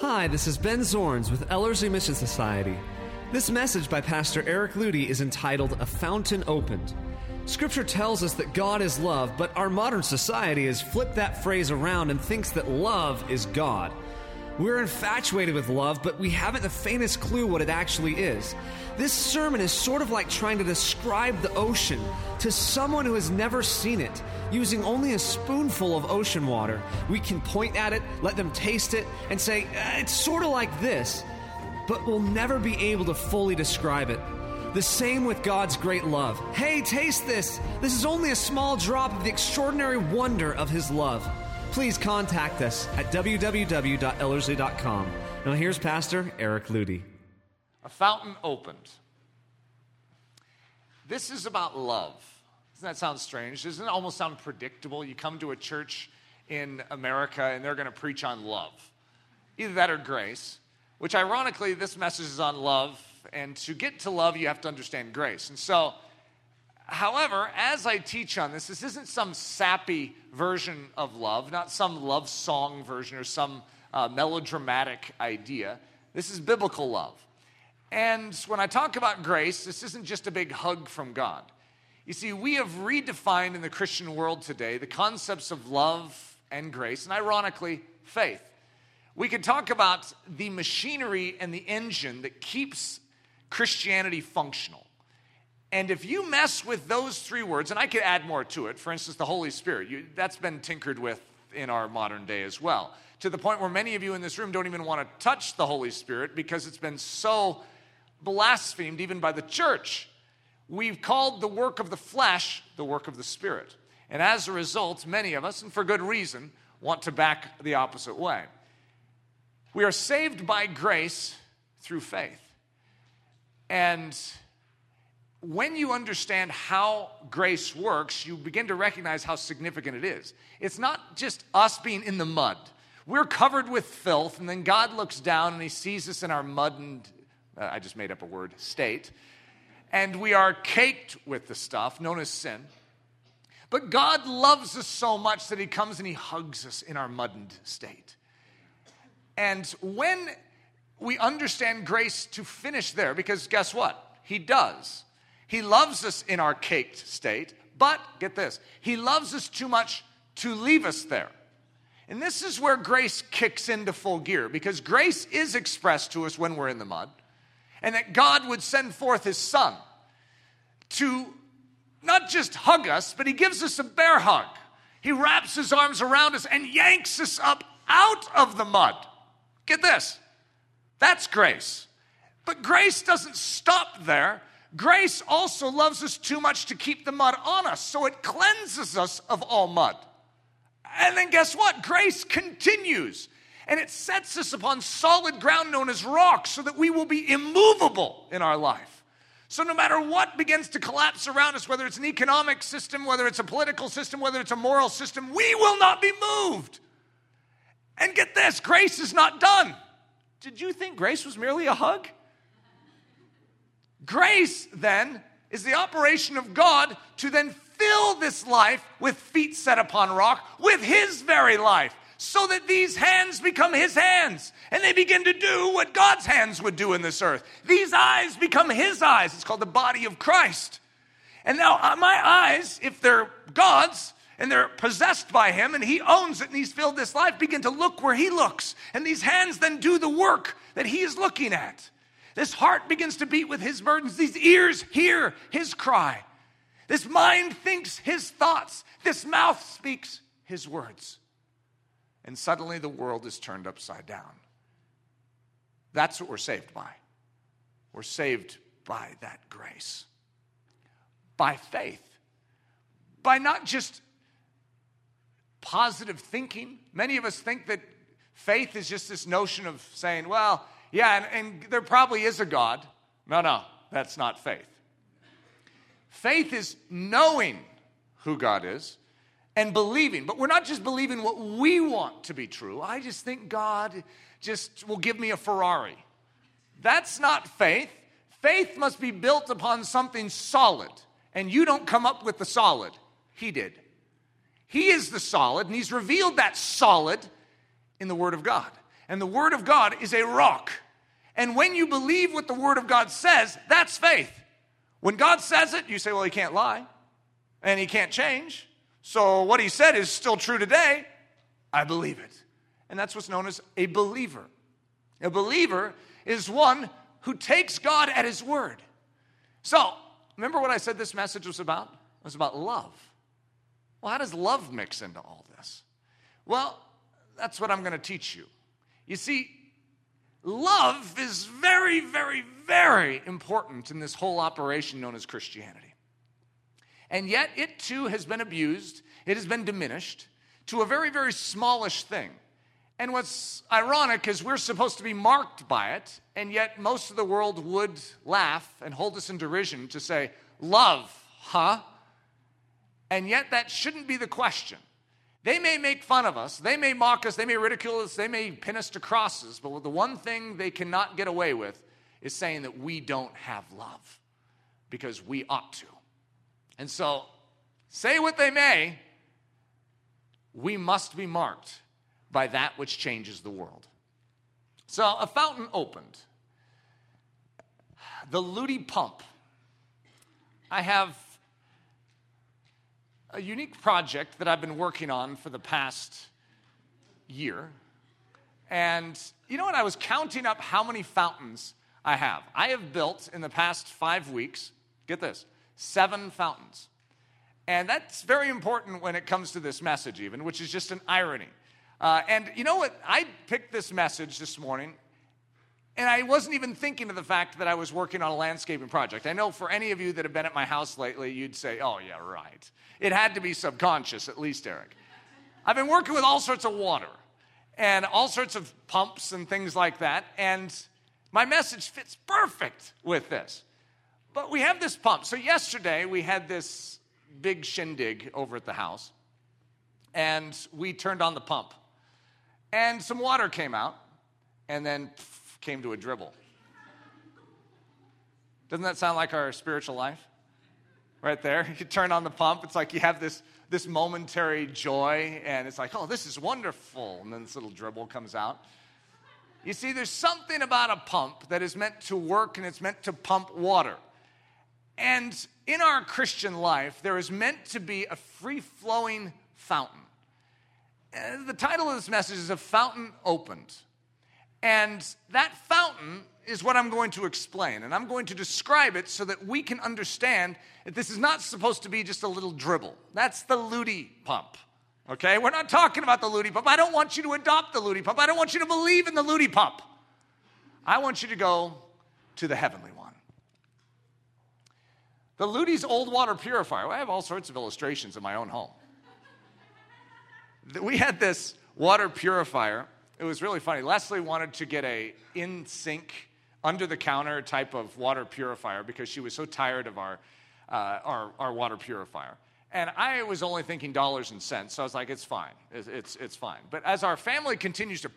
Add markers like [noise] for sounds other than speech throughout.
Hi, this is Ben Zorns with Ellerslie Mission Society. This message by Pastor Eric Ludy is entitled A Fountain Opened. Scripture tells us that God is love, but our modern society has flipped that phrase around and thinks that love is God. We're infatuated with love, but we haven't the faintest clue what it actually is. This sermon is sort of like trying to describe the ocean to someone who has never seen it. Using only a spoonful of ocean water, we can point at it, let them taste it, and say, "Uh, it's sort of like this, but we'll never be able to fully describe it. The same with God's great love. Hey, taste this! This is only a small drop of the extraordinary wonder of His love please contact us at www.ellerslie.com. Now, here's Pastor Eric Ludy. A fountain opened. This is about love. Doesn't that sound strange? Doesn't it almost sound predictable? You come to a church in America and they're going to preach on love. Either that or grace, which ironically, this message is on love. And to get to love, you have to understand grace. And so, However, as I teach on this, this isn't some sappy version of love, not some love song version or some uh, melodramatic idea. This is biblical love. And when I talk about grace, this isn't just a big hug from God. You see, we have redefined in the Christian world today the concepts of love and grace, and ironically, faith. We could talk about the machinery and the engine that keeps Christianity functional. And if you mess with those three words, and I could add more to it, for instance, the Holy Spirit, you, that's been tinkered with in our modern day as well, to the point where many of you in this room don't even want to touch the Holy Spirit because it's been so blasphemed even by the church. We've called the work of the flesh the work of the Spirit. And as a result, many of us, and for good reason, want to back the opposite way. We are saved by grace through faith. And when you understand how grace works, you begin to recognize how significant it is. It's not just us being in the mud. We're covered with filth, and then God looks down and He sees us in our muddened, uh, I just made up a word, state. And we are caked with the stuff known as sin. But God loves us so much that He comes and He hugs us in our muddened state. And when we understand grace to finish there, because guess what? He does. He loves us in our caked state, but get this, He loves us too much to leave us there. And this is where grace kicks into full gear because grace is expressed to us when we're in the mud, and that God would send forth His Son to not just hug us, but He gives us a bear hug. He wraps His arms around us and yanks us up out of the mud. Get this that's grace. But grace doesn't stop there. Grace also loves us too much to keep the mud on us, so it cleanses us of all mud. And then guess what? Grace continues and it sets us upon solid ground known as rock so that we will be immovable in our life. So, no matter what begins to collapse around us, whether it's an economic system, whether it's a political system, whether it's a moral system, we will not be moved. And get this grace is not done. Did you think grace was merely a hug? Grace, then, is the operation of God to then fill this life with feet set upon rock with His very life, so that these hands become His hands and they begin to do what God's hands would do in this earth. These eyes become His eyes. It's called the body of Christ. And now, uh, my eyes, if they're God's, and they're possessed by him and he owns it and he's filled this life begin to look where he looks and these hands then do the work that he is looking at this heart begins to beat with his burdens. These ears hear his cry. This mind thinks his thoughts. This mouth speaks his words. And suddenly the world is turned upside down. That's what we're saved by. We're saved by that grace, by faith, by not just positive thinking. Many of us think that faith is just this notion of saying, well, yeah, and, and there probably is a God. No, no, that's not faith. Faith is knowing who God is and believing. But we're not just believing what we want to be true. I just think God just will give me a Ferrari. That's not faith. Faith must be built upon something solid. And you don't come up with the solid, He did. He is the solid, and He's revealed that solid in the Word of God. And the Word of God is a rock. And when you believe what the Word of God says, that's faith. When God says it, you say, well, He can't lie and He can't change. So what He said is still true today. I believe it. And that's what's known as a believer. A believer is one who takes God at His word. So, remember what I said this message was about? It was about love. Well, how does love mix into all this? Well, that's what I'm going to teach you. You see, love is very, very, very important in this whole operation known as Christianity. And yet, it too has been abused, it has been diminished to a very, very smallish thing. And what's ironic is we're supposed to be marked by it, and yet most of the world would laugh and hold us in derision to say, Love, huh? And yet that shouldn't be the question. They may make fun of us, they may mock us, they may ridicule us, they may pin us to crosses, but the one thing they cannot get away with is saying that we don't have love because we ought to. And so, say what they may, we must be marked by that which changes the world. So, a fountain opened. The Ludy pump. I have a unique project that I've been working on for the past year. And you know what? I was counting up how many fountains I have. I have built in the past five weeks, get this, seven fountains. And that's very important when it comes to this message, even, which is just an irony. Uh, and you know what? I picked this message this morning, and I wasn't even thinking of the fact that I was working on a landscaping project. I know for any of you that have been at my house lately, you'd say, oh, yeah, right. It had to be subconscious, at least, Eric. I've been working with all sorts of water and all sorts of pumps and things like that, and my message fits perfect with this. But we have this pump. So, yesterday, we had this big shindig over at the house, and we turned on the pump and some water came out, and then pff, came to a dribble. Doesn't that sound like our spiritual life? Right there. [laughs] You turn on the pump, it's like you have this, this momentary joy, and it's like, oh, this is wonderful. And then this little dribble comes out. You see, there's something about a pump that is meant to work and it's meant to pump water. And in our Christian life, there is meant to be a free flowing fountain. The title of this message is A Fountain Opened. And that fountain is what I'm going to explain. And I'm going to describe it so that we can understand that this is not supposed to be just a little dribble. That's the Ludy pump. Okay? We're not talking about the Ludy pump. I don't want you to adopt the Ludy pump. I don't want you to believe in the Ludy pump. I want you to go to the heavenly one. The Ludy's old water purifier. Well, I have all sorts of illustrations in my own home [laughs] we had this water purifier. It was really funny. Leslie wanted to get a in sink, under the counter type of water purifier because she was so tired of our, uh, our, our water purifier. And I was only thinking dollars and cents, so I was like, it's fine. It's, it's, it's fine. But as our family continues to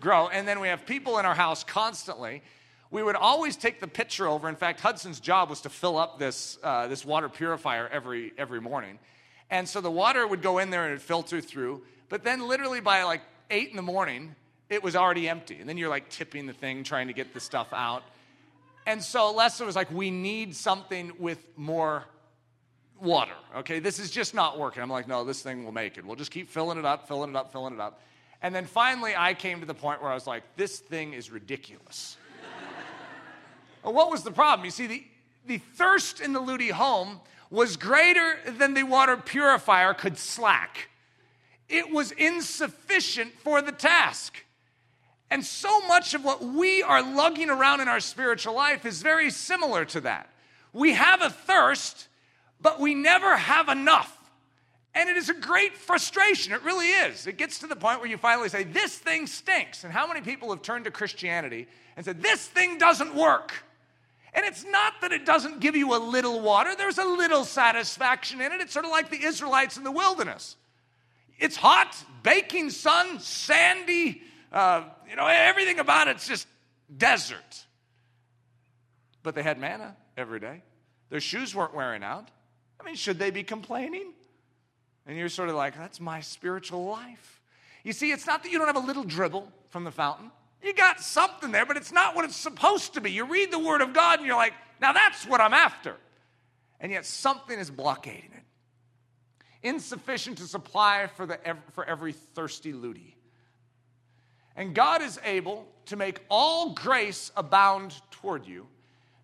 grow, and then we have people in our house constantly, we would always take the pitcher over. In fact, Hudson's job was to fill up this, uh, this water purifier every, every morning. And so the water would go in there and it'd filter through. But then, literally, by like eight in the morning, it was already empty. And then you're like tipping the thing, trying to get the stuff out. And so Leslie was like, We need something with more water. Okay, this is just not working. I'm like, No, this thing will make it. We'll just keep filling it up, filling it up, filling it up. And then finally, I came to the point where I was like, This thing is ridiculous. [laughs] well, what was the problem? You see, the, the thirst in the Ludy home was greater than the water purifier could slack. It was insufficient for the task. And so much of what we are lugging around in our spiritual life is very similar to that. We have a thirst, but we never have enough. And it is a great frustration. It really is. It gets to the point where you finally say, This thing stinks. And how many people have turned to Christianity and said, This thing doesn't work? And it's not that it doesn't give you a little water, there's a little satisfaction in it. It's sort of like the Israelites in the wilderness. It's hot, baking sun, sandy, uh, you know, everything about it's just desert. But they had manna every day. Their shoes weren't wearing out. I mean, should they be complaining? And you're sort of like, that's my spiritual life. You see, it's not that you don't have a little dribble from the fountain. You got something there, but it's not what it's supposed to be. You read the Word of God and you're like, now that's what I'm after. And yet something is blockading it. Insufficient to supply for, the, for every thirsty Ludy. And God is able to make all grace abound toward you,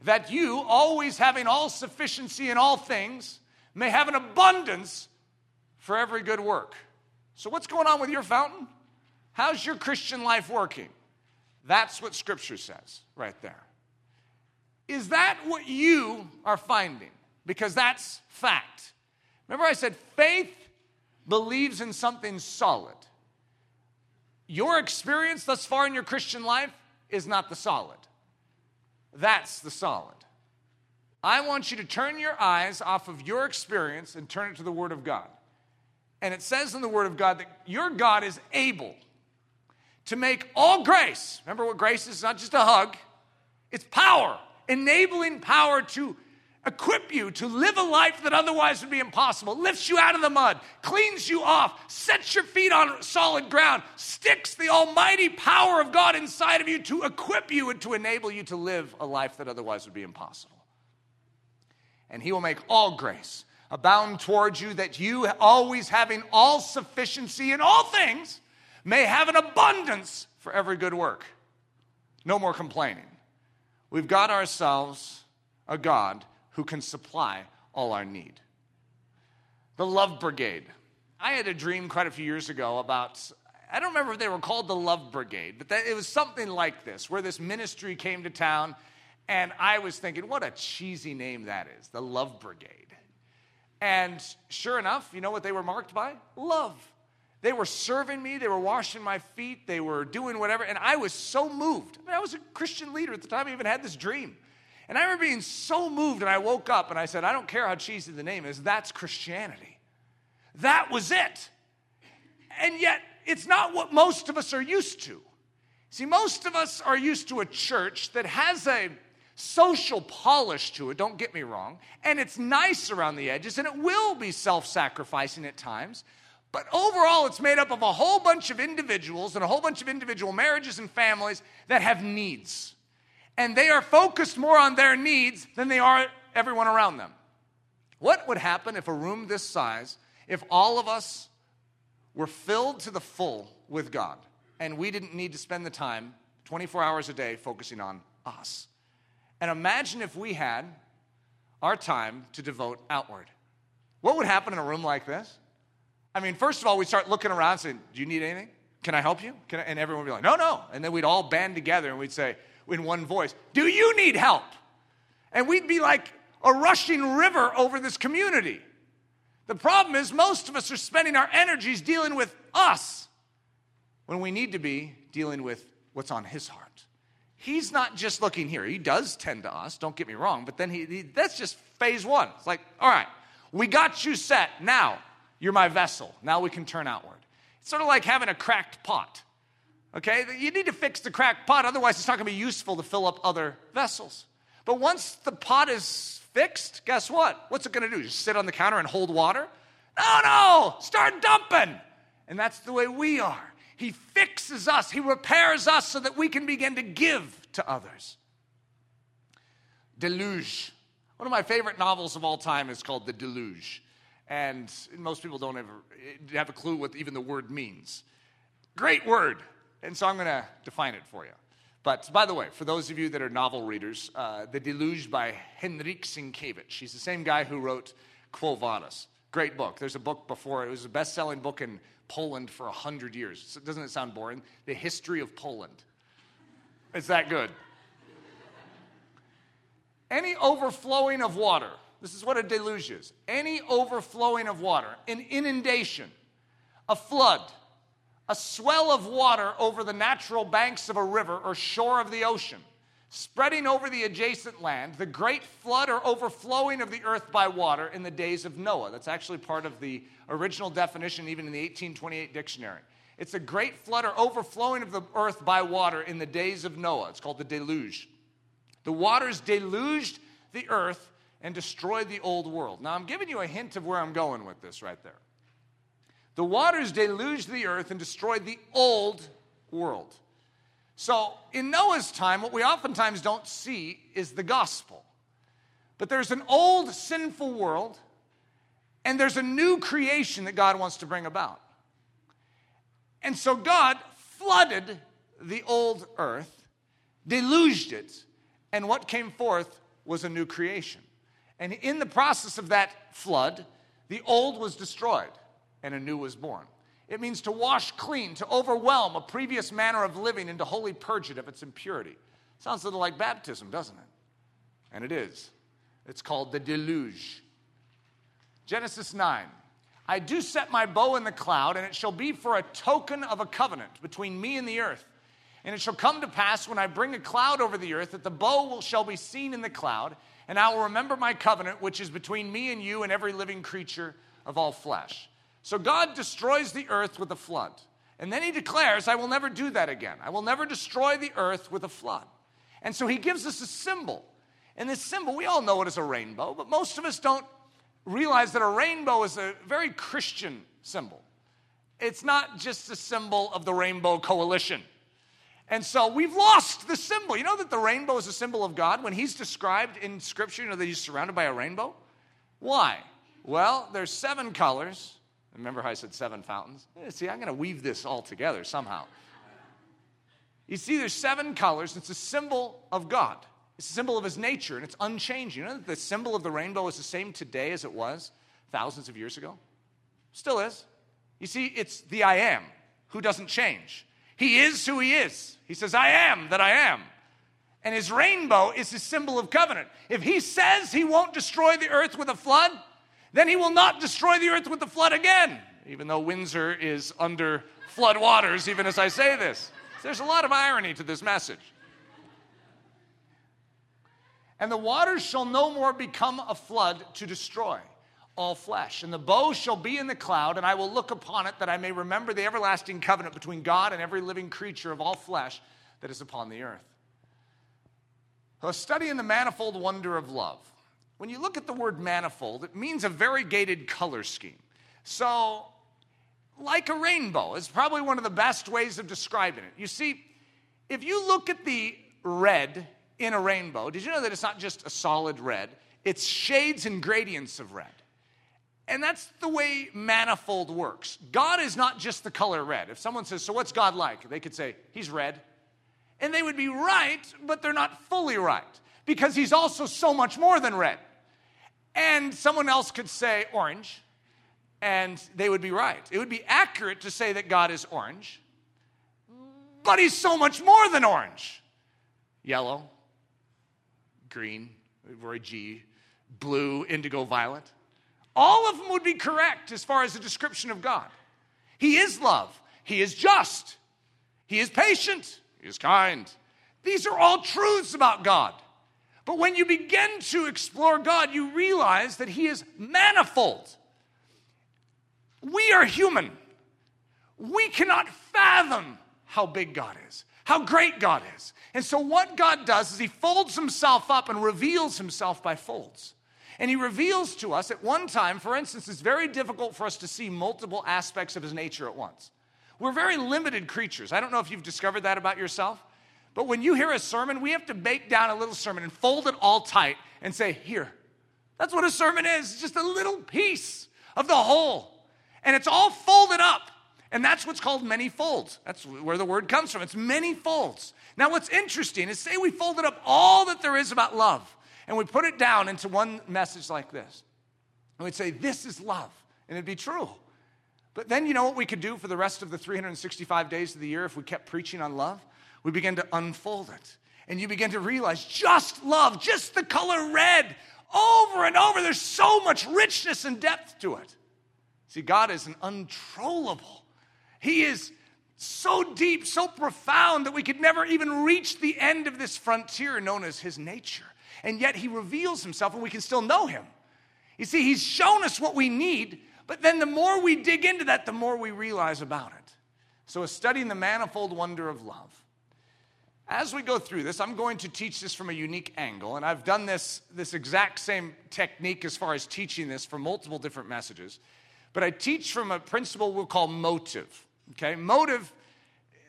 that you, always having all sufficiency in all things, may have an abundance for every good work. So, what's going on with your fountain? How's your Christian life working? That's what Scripture says right there. Is that what you are finding? Because that's fact. Remember, I said faith believes in something solid. Your experience thus far in your Christian life is not the solid. That's the solid. I want you to turn your eyes off of your experience and turn it to the Word of God. And it says in the Word of God that your God is able to make all grace, remember what grace is? Not just a hug, it's power, enabling power to equip you to live a life that otherwise would be impossible, lifts you out of the mud, cleans you off, sets your feet on solid ground, sticks the almighty power of God inside of you to equip you and to enable you to live a life that otherwise would be impossible. And He will make all grace abound towards you, that you, always having all sufficiency in all things, may have an abundance for every good work. No more complaining. We've got ourselves a God who can supply all our need. The Love Brigade. I had a dream quite a few years ago about, I don't remember if they were called the Love Brigade, but that, it was something like this, where this ministry came to town, and I was thinking, what a cheesy name that is, the Love Brigade. And sure enough, you know what they were marked by? Love. They were serving me, they were washing my feet, they were doing whatever, and I was so moved. I, mean, I was a Christian leader at the time, I even had this dream. And I remember being so moved, and I woke up and I said, I don't care how cheesy the name is, that's Christianity. That was it. And yet, it's not what most of us are used to. See, most of us are used to a church that has a social polish to it, don't get me wrong, and it's nice around the edges, and it will be self sacrificing at times. But overall, it's made up of a whole bunch of individuals and a whole bunch of individual marriages and families that have needs. And they are focused more on their needs than they are everyone around them. What would happen if a room this size, if all of us were filled to the full with God and we didn't need to spend the time 24 hours a day focusing on us? And imagine if we had our time to devote outward. What would happen in a room like this? I mean, first of all, we'd start looking around saying, Do you need anything? Can I help you? I? And everyone would be like, No, no. And then we'd all band together and we'd say in one voice, Do you need help? And we'd be like a rushing river over this community. The problem is, most of us are spending our energies dealing with us when we need to be dealing with what's on His heart. He's not just looking here. He does tend to us, don't get me wrong, but then he, he that's just phase one. It's like, all right, we got you set. Now, you're my vessel. Now we can turn outward. It's sort of like having a cracked pot. Okay? You need to fix the cracked pot, otherwise, it's not going to be useful to fill up other vessels. But once the pot is fixed, guess what? What's it going to do? Just sit on the counter and hold water? No, no, start dumping. And that's the way we are. He fixes us, He repairs us so that we can begin to give to others. Deluge. One of my favorite novels of all time is called The Deluge and most people don't ever eh, have a clue what even the word means. Great word, and so I'm going to define it for you. But by the way, for those of you that are novel readers, uh, The Deluge by Henryk Sienkiewicz. He's the same guy who wrote Quo Vadis. Great book. There's a book before, it was a best selling book in Poland for 100 years. So doesn't it sound boring? The History of Poland. It's that good. Any overflowing of water this is what a deluge is any overflowing of water, an inundation, a flood, a swell of water over the natural banks of a river or shore of the ocean, spreading over the adjacent land, the great flood or overflowing of the earth by water in the days of Noah. That's actually part of the original definition, even in the 1828 dictionary. It's a great flood or overflowing of the earth by water in the days of Noah. It's called the deluge. The waters deluged the earth and destroyed the old world. Now, I'm giving you a hint of where I'm going with this right there. The waters deluged the earth and destroyed the old world. So, in Noah's time, what we oftentimes don't see is the gospel. But there's an old sinful world, and there's a new creation that God wants to bring about. And so, God flooded the old earth, deluged it, and what came forth was a new creation. And in the process of that flood, the old was destroyed and a new was born. It means to wash clean, to overwhelm a previous manner of living and to wholly purge it of its impurity. Sounds a little like baptism, doesn't it? And it is. It's called the deluge. Genesis 9. I do set my bow in the cloud, and it shall be for a token of a covenant between me and the earth. And it shall come to pass when I bring a cloud over the earth that the bow will, shall be seen in the cloud, and I will remember my covenant, which is between me and you and every living creature of all flesh. So God destroys the earth with a flood. And then he declares, I will never do that again. I will never destroy the earth with a flood. And so he gives us a symbol. And this symbol, we all know it as a rainbow, but most of us don't realize that a rainbow is a very Christian symbol. It's not just a symbol of the Rainbow Coalition. And so we've lost the symbol. You know that the rainbow is a symbol of God? When he's described in Scripture, you know that he's surrounded by a rainbow? Why? Well, there's seven colors. Remember how I said seven fountains? Eh, see, I'm going to weave this all together somehow. You see, there's seven colors. It's a symbol of God. It's a symbol of his nature, and it's unchanging. You know that the symbol of the rainbow is the same today as it was thousands of years ago? Still is. You see, it's the I am who doesn't change. He is who he is. He says, I am that I am. And his rainbow is his symbol of covenant. If he says he won't destroy the earth with a flood, then he will not destroy the earth with the flood again, even though Windsor is under flood waters, even as I say this. There's a lot of irony to this message. And the waters shall no more become a flood to destroy all flesh. And the bow shall be in the cloud, and I will look upon it that I may remember the everlasting covenant between God and every living creature of all flesh that is upon the earth. So, studying the manifold wonder of love. When you look at the word manifold, it means a variegated color scheme. So, like a rainbow is probably one of the best ways of describing it. You see, if you look at the red in a rainbow, did you know that it's not just a solid red? It's shades and gradients of red. And that's the way manifold works. God is not just the color red. If someone says, So what's God like? They could say, He's red. And they would be right, but they're not fully right because He's also so much more than red. And someone else could say orange, and they would be right. It would be accurate to say that God is orange, but He's so much more than orange. Yellow, green, Roy G, blue, indigo, violet. All of them would be correct as far as a description of God. He is love, He is just, He is patient, He is kind. These are all truths about God. But when you begin to explore God, you realize that He is manifold. We are human. We cannot fathom how big God is, how great God is. And so, what God does is He folds Himself up and reveals Himself by folds. And he reveals to us at one time, for instance, it's very difficult for us to see multiple aspects of his nature at once. We're very limited creatures. I don't know if you've discovered that about yourself, but when you hear a sermon, we have to bake down a little sermon and fold it all tight and say, Here. That's what a sermon is, just a little piece of the whole. And it's all folded up. And that's what's called many folds. That's where the word comes from. It's many folds. Now, what's interesting is say we folded up all that there is about love and we put it down into one message like this. And we'd say, This is love. And it'd be true. But then you know what we could do for the rest of the 365 days of the year if we kept preaching on love? We begin to unfold it. And you begin to realize just love, just the color red, over and over. There's so much richness and depth to it. See, God is an untrollable. He is so deep, so profound that we could never even reach the end of this frontier known as His nature and yet he reveals himself and we can still know him. You see, he's shown us what we need, but then the more we dig into that, the more we realize about it. So, a studying the manifold wonder of love. As we go through this, I'm going to teach this from a unique angle, and I've done this, this exact same technique as far as teaching this for multiple different messages. but I teach from a principle we'll call motive. Okay? Motive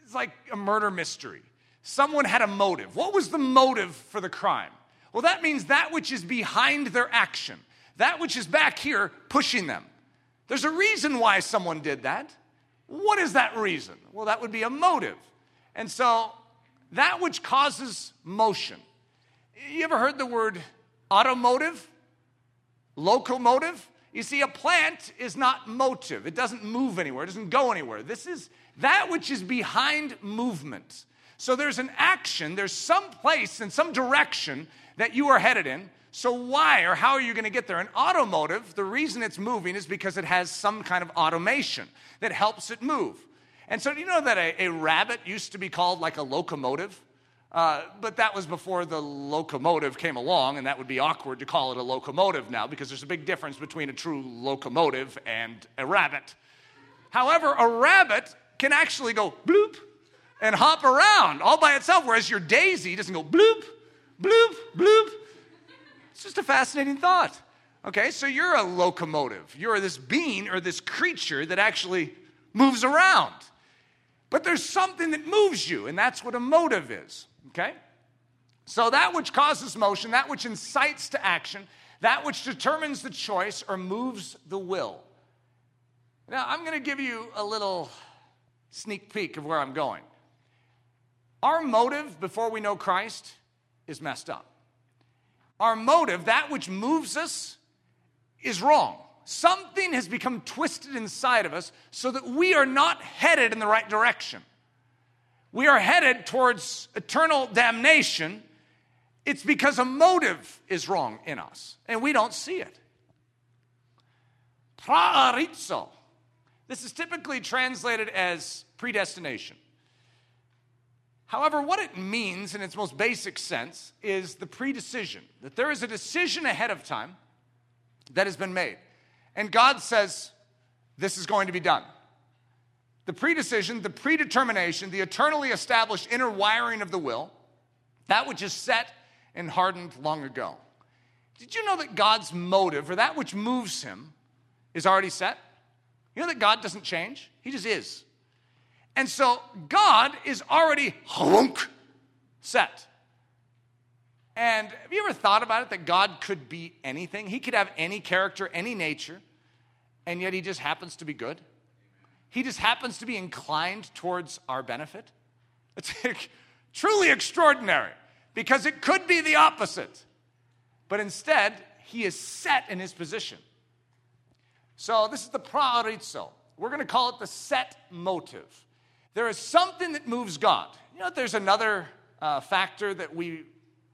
is like a murder mystery. Someone had a motive. What was the motive for the crime? Well, that means that which is behind their action, that which is back here pushing them. There's a reason why someone did that. What is that reason? Well, that would be a motive. And so, that which causes motion. You ever heard the word automotive? Locomotive? You see, a plant is not motive. It doesn't move anywhere, it doesn't go anywhere. This is that which is behind movement. So there's an action, there's some place and some direction that you are headed in. So, why or how are you going to get there? An automotive, the reason it's moving is because it has some kind of automation that helps it move. And so, do you know that a, a rabbit used to be called like a locomotive? Uh, but that was before the locomotive came along, and that would be awkward to call it a locomotive now because there's a big difference between a true locomotive and a rabbit. However, a rabbit can actually go bloop and hop around all by itself, whereas your daisy doesn't go bloop, bloop, bloop. It's just a fascinating thought. Okay, so you're a locomotive. You're this being or this creature that actually moves around. But there's something that moves you, and that's what a motive is. Okay? So that which causes motion, that which incites to action, that which determines the choice or moves the will. Now, I'm going to give you a little sneak peek of where I'm going. Our motive before we know Christ is messed up. Our motive, that which moves us, is wrong. Something has become twisted inside of us so that we are not headed in the right direction. We are headed towards eternal damnation. It's because a motive is wrong in us, and we don't see it. Proorizo. This is typically translated as predestination. However, what it means in its most basic sense is the predecision, that there is a decision ahead of time that has been made. And God says, This is going to be done. The predecision, the predetermination, the eternally established inner wiring of the will, that which is set and hardened long ago. Did you know that God's motive, or that which moves him, is already set? You know that God doesn't change? He just is. And so God is already set. And have you ever thought about it that God could be anything? He could have any character, any nature, and yet he just happens to be good? He just happens to be inclined towards our benefit? It's [laughs] truly extraordinary because it could be the opposite. But instead, he is set in his position. So this is the proorizo. We're going to call it the set motive. There is something that moves God. You know, there's another uh, factor that we,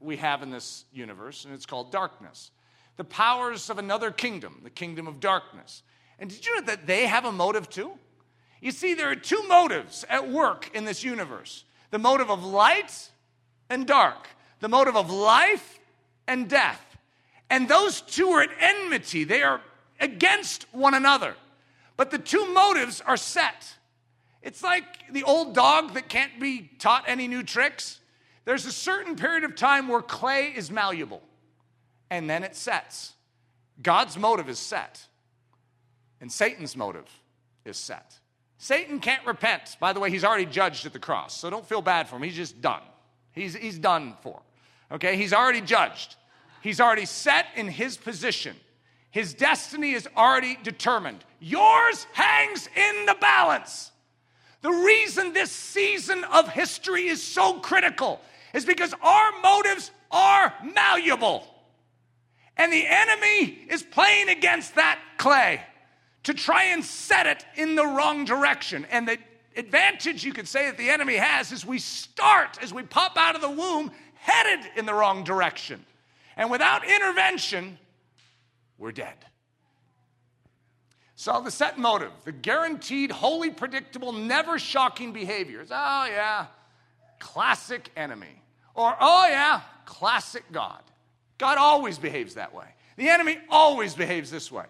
we have in this universe, and it's called darkness. The powers of another kingdom, the kingdom of darkness. And did you know that they have a motive too? You see, there are two motives at work in this universe the motive of light and dark, the motive of life and death. And those two are at enmity, they are against one another. But the two motives are set. It's like the old dog that can't be taught any new tricks. There's a certain period of time where clay is malleable, and then it sets. God's motive is set, and Satan's motive is set. Satan can't repent. By the way, he's already judged at the cross, so don't feel bad for him. He's just done. He's, he's done for. Okay? He's already judged. He's already set in his position. His destiny is already determined. Yours hangs in the balance. The reason this season of history is so critical is because our motives are malleable. And the enemy is playing against that clay to try and set it in the wrong direction. And the advantage you could say that the enemy has is we start as we pop out of the womb headed in the wrong direction. And without intervention, we're dead. So the set motive, the guaranteed, wholly predictable, never shocking behaviors. Oh, yeah, classic enemy. Or, oh, yeah, classic God. God always behaves that way. The enemy always behaves this way.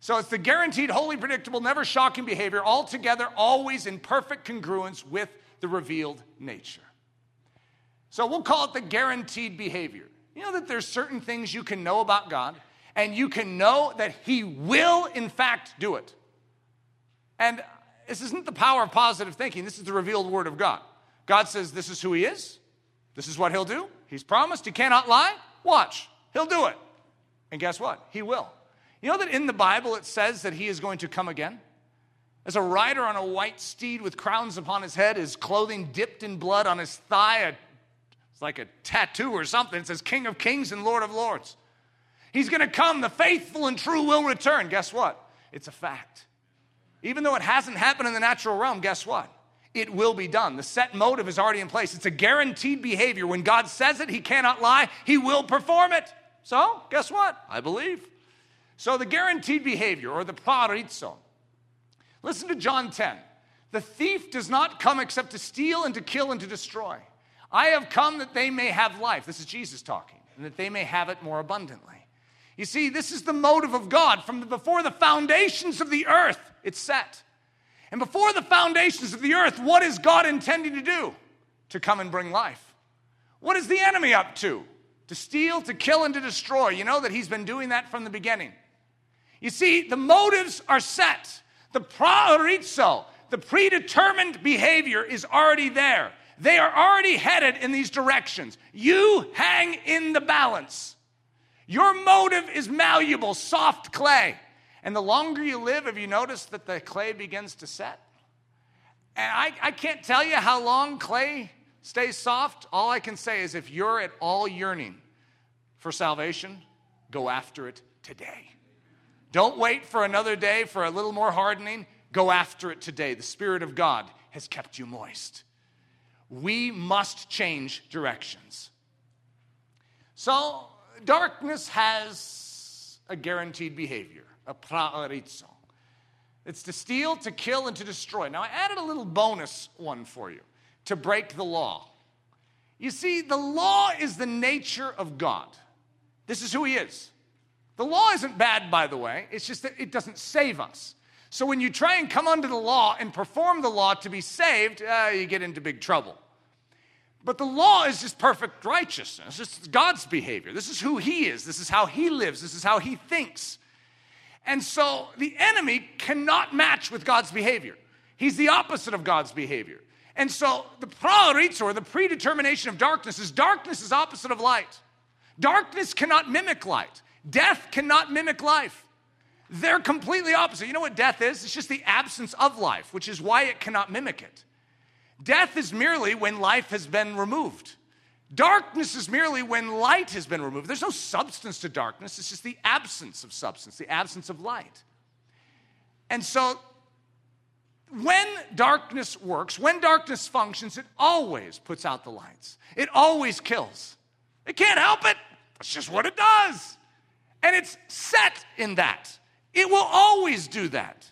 So it's the guaranteed, wholly predictable, never shocking behavior, altogether always in perfect congruence with the revealed nature. So we'll call it the guaranteed behavior. You know that there's certain things you can know about God and you can know that He will, in fact, do it. And this isn't the power of positive thinking, this is the revealed Word of God. God says, This is who He is, this is what He'll do. He's promised, He cannot lie. Watch, He'll do it. And guess what? He will. You know that in the Bible it says that He is going to come again? As a rider on a white steed with crowns upon his head, his clothing dipped in blood on his thigh, it's like a tattoo or something. It says King of Kings and Lord of Lords. He's going to come. The faithful and true will return. Guess what? It's a fact. Even though it hasn't happened in the natural realm, guess what? It will be done. The set motive is already in place. It's a guaranteed behavior. When God says it, He cannot lie. He will perform it. So, guess what? I believe. So, the guaranteed behavior, or the proorizo. Listen to John 10. The thief does not come except to steal and to kill and to destroy. I have come that they may have life. This is Jesus talking, and that they may have it more abundantly. You see, this is the motive of God. From the, before the foundations of the earth, it's set. And before the foundations of the earth, what is God intending to do? To come and bring life. What is the enemy up to? To steal, to kill, and to destroy. You know that he's been doing that from the beginning. You see, the motives are set. The proorizo, the predetermined behavior is already there. They are already headed in these directions. You hang in the balance. Your motive is malleable, soft clay. And the longer you live, have you noticed that the clay begins to set? And I, I can't tell you how long clay stays soft. All I can say is if you're at all yearning for salvation, go after it today. Don't wait for another day for a little more hardening. Go after it today. The Spirit of God has kept you moist we must change directions. So, darkness has a guaranteed behavior, a proorizo. It's to steal, to kill, and to destroy. Now, I added a little bonus one for you to break the law. You see, the law is the nature of God. This is who He is. The law isn't bad, by the way, it's just that it doesn't save us. So when you try and come under the law and perform the law to be saved, uh, you get into big trouble. But the law is just perfect righteousness. It's God's behavior. This is who He is. This is how He lives. This is how He thinks. And so the enemy cannot match with God's behavior. He's the opposite of God's behavior. And so the proorizo, or the predetermination of darkness, is darkness is opposite of light. Darkness cannot mimic light. Death cannot mimic life. They're completely opposite. You know what death is? It's just the absence of life, which is why it cannot mimic it. Death is merely when life has been removed. Darkness is merely when light has been removed. There's no substance to darkness, it's just the absence of substance, the absence of light. And so, when darkness works, when darkness functions, it always puts out the lights, it always kills. It can't help it, that's just what it does. And it's set in that. It will always do that.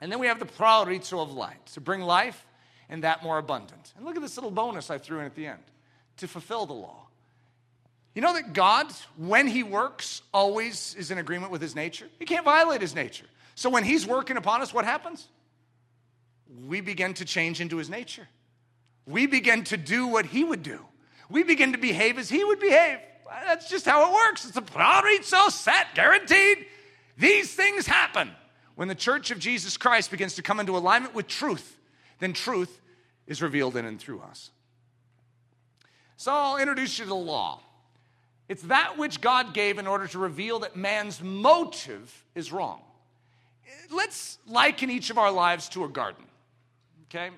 And then we have the proorizo of light to bring life and that more abundant. And look at this little bonus I threw in at the end to fulfill the law. You know that God, when He works, always is in agreement with His nature? He can't violate His nature. So when He's working upon us, what happens? We begin to change into His nature. We begin to do what He would do. We begin to behave as He would behave. That's just how it works. It's a so set, guaranteed. These things happen when the church of Jesus Christ begins to come into alignment with truth. Then truth is revealed in and through us. So I'll introduce you to the law. It's that which God gave in order to reveal that man's motive is wrong. Let's liken each of our lives to a garden, okay?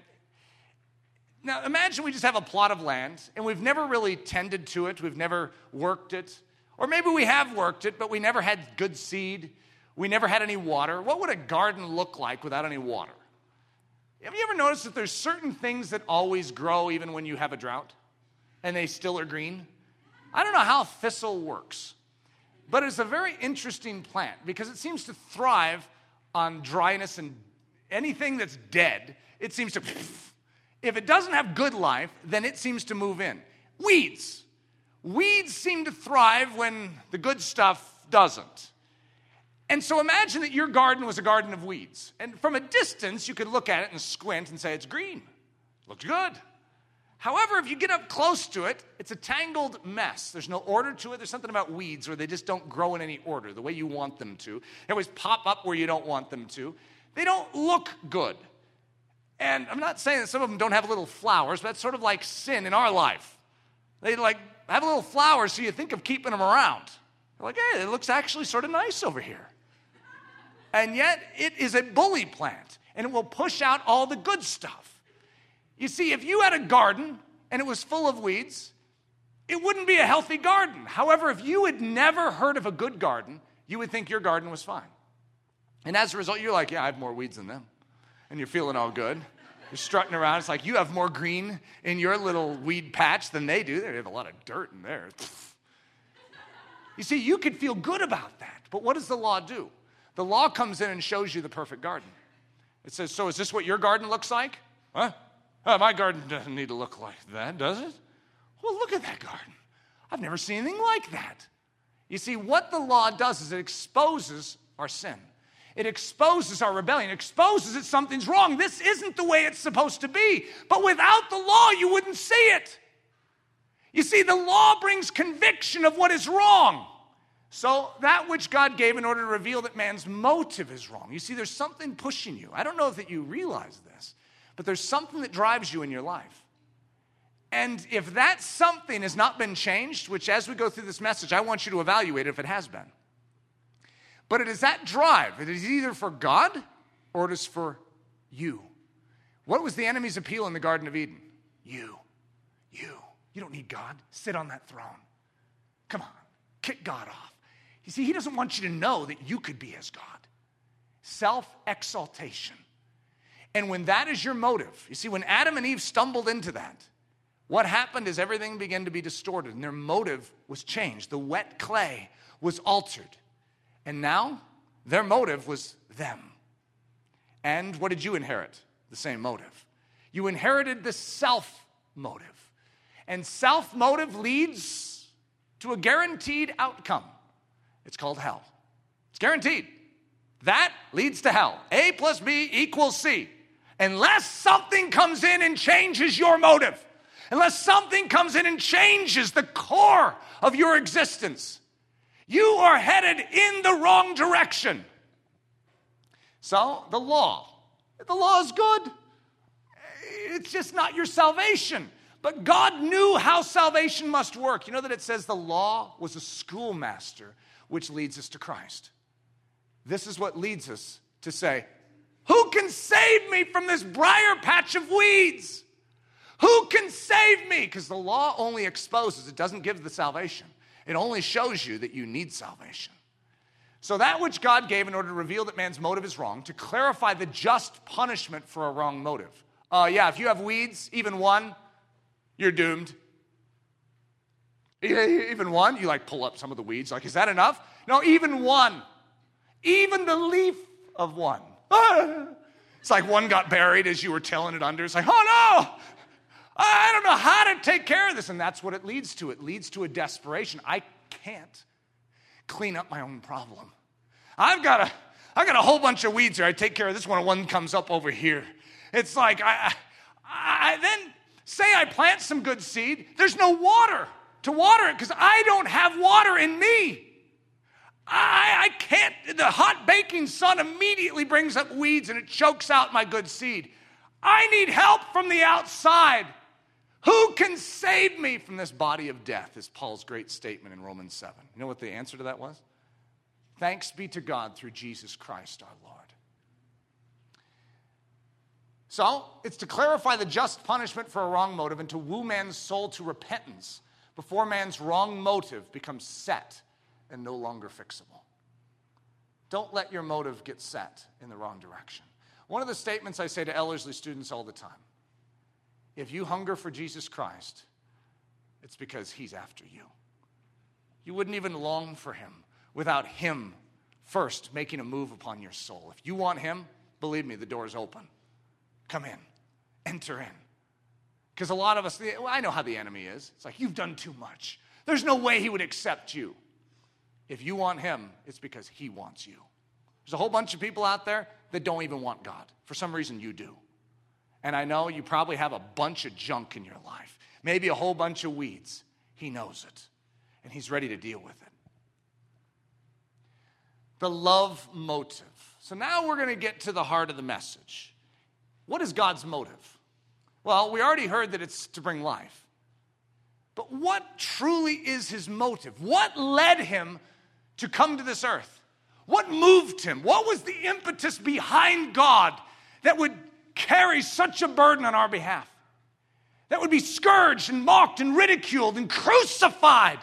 Now imagine we just have a plot of land and we've never really tended to it, we've never worked it, or maybe we have worked it, but we never had good seed, we never had any water. What would a garden look like without any water? Have you ever noticed that there's certain things that always grow even when you have a drought and they still are green? I don't know how thistle works, but it's a very interesting plant because it seems to thrive on dryness and anything that's dead, it seems to. If it doesn't have good life, then it seems to move in. Weeds. Weeds seem to thrive when the good stuff doesn't. And so imagine that your garden was a garden of weeds. And from a distance, you could look at it and squint and say, it's green. Looks good. However, if you get up close to it, it's a tangled mess. There's no order to it. There's something about weeds where they just don't grow in any order the way you want them to. They always pop up where you don't want them to. They don't look good. And I'm not saying that some of them don't have little flowers, but that's sort of like sin in our life. They like have a little flower, so you think of keeping them around. You're like, hey, it looks actually sort of nice over here. And yet, it is a bully plant, and it will push out all the good stuff. You see, if you had a garden and it was full of weeds, it wouldn't be a healthy garden. However, if you had never heard of a good garden, you would think your garden was fine. And as a result, you're like, yeah, I have more weeds than them. And you're feeling all good. You're strutting around. It's like you have more green in your little weed patch than they do. They have a lot of dirt in there. [laughs] You see, you could feel good about that. But what does the law do? The law comes in and shows you the perfect garden. It says, So is this what your garden looks like? Huh? My garden doesn't need to look like that, does it? Well, look at that garden. I've never seen anything like that. You see, what the law does is it exposes our sin. It exposes our rebellion, it exposes that something's wrong. This isn't the way it's supposed to be. But without the law, you wouldn't see it. You see, the law brings conviction of what is wrong. So, that which God gave in order to reveal that man's motive is wrong. You see, there's something pushing you. I don't know that you realize this, but there's something that drives you in your life. And if that something has not been changed, which as we go through this message, I want you to evaluate if it has been. But it is that drive. It is either for God or it is for you. What was the enemy's appeal in the Garden of Eden? You. You. You don't need God. Sit on that throne. Come on. Kick God off. You see, he doesn't want you to know that you could be as God. Self exaltation. And when that is your motive, you see, when Adam and Eve stumbled into that, what happened is everything began to be distorted and their motive was changed. The wet clay was altered. And now their motive was them. And what did you inherit? The same motive. You inherited the self motive. And self motive leads to a guaranteed outcome. It's called hell. It's guaranteed. That leads to hell. A plus B equals C. Unless something comes in and changes your motive, unless something comes in and changes the core of your existence, you are headed in the wrong direction. So, the law. The law is good. It's just not your salvation. But God knew how salvation must work. You know that it says the law was a schoolmaster which leads us to Christ. This is what leads us to say, Who can save me from this briar patch of weeds? Who can save me? Because the law only exposes, it doesn't give the salvation. It only shows you that you need salvation. So, that which God gave in order to reveal that man's motive is wrong, to clarify the just punishment for a wrong motive. Uh, yeah, if you have weeds, even one, you're doomed. Even one, you like pull up some of the weeds, like, is that enough? No, even one. Even the leaf of one. [laughs] It's like one got buried as you were tilling it under. It's like, oh no, I don't know how to take care of this. And that's what it leads to. It leads to a desperation. I can't clean up my own problem. I've got a, I've got a whole bunch of weeds here. I take care of this one, and one comes up over here. It's like, I, I, I then say I plant some good seed, there's no water to water it because I don't have water in me. I, I can't, the hot baking sun immediately brings up weeds and it chokes out my good seed. I need help from the outside. Who can save me from this body of death? Is Paul's great statement in Romans 7. You know what the answer to that was? Thanks be to God through Jesus Christ our Lord. So, it's to clarify the just punishment for a wrong motive and to woo man's soul to repentance before man's wrong motive becomes set and no longer fixable. Don't let your motive get set in the wrong direction. One of the statements I say to Ellerslie students all the time if you hunger for Jesus Christ, it's because he's after you. You wouldn't even long for him without him first making a move upon your soul. If you want him, believe me, the door is open. Come in, enter in. Because a lot of us, well, I know how the enemy is. It's like, you've done too much. There's no way he would accept you. If you want him, it's because he wants you. There's a whole bunch of people out there that don't even want God. For some reason, you do. And I know you probably have a bunch of junk in your life, maybe a whole bunch of weeds. He knows it, and He's ready to deal with it. The love motive. So now we're going to get to the heart of the message. What is God's motive? Well, we already heard that it's to bring life. But what truly is his motive? What led him to come to this earth? What moved him? What was the impetus behind God that would carry such a burden on our behalf? That would be scourged and mocked and ridiculed and crucified.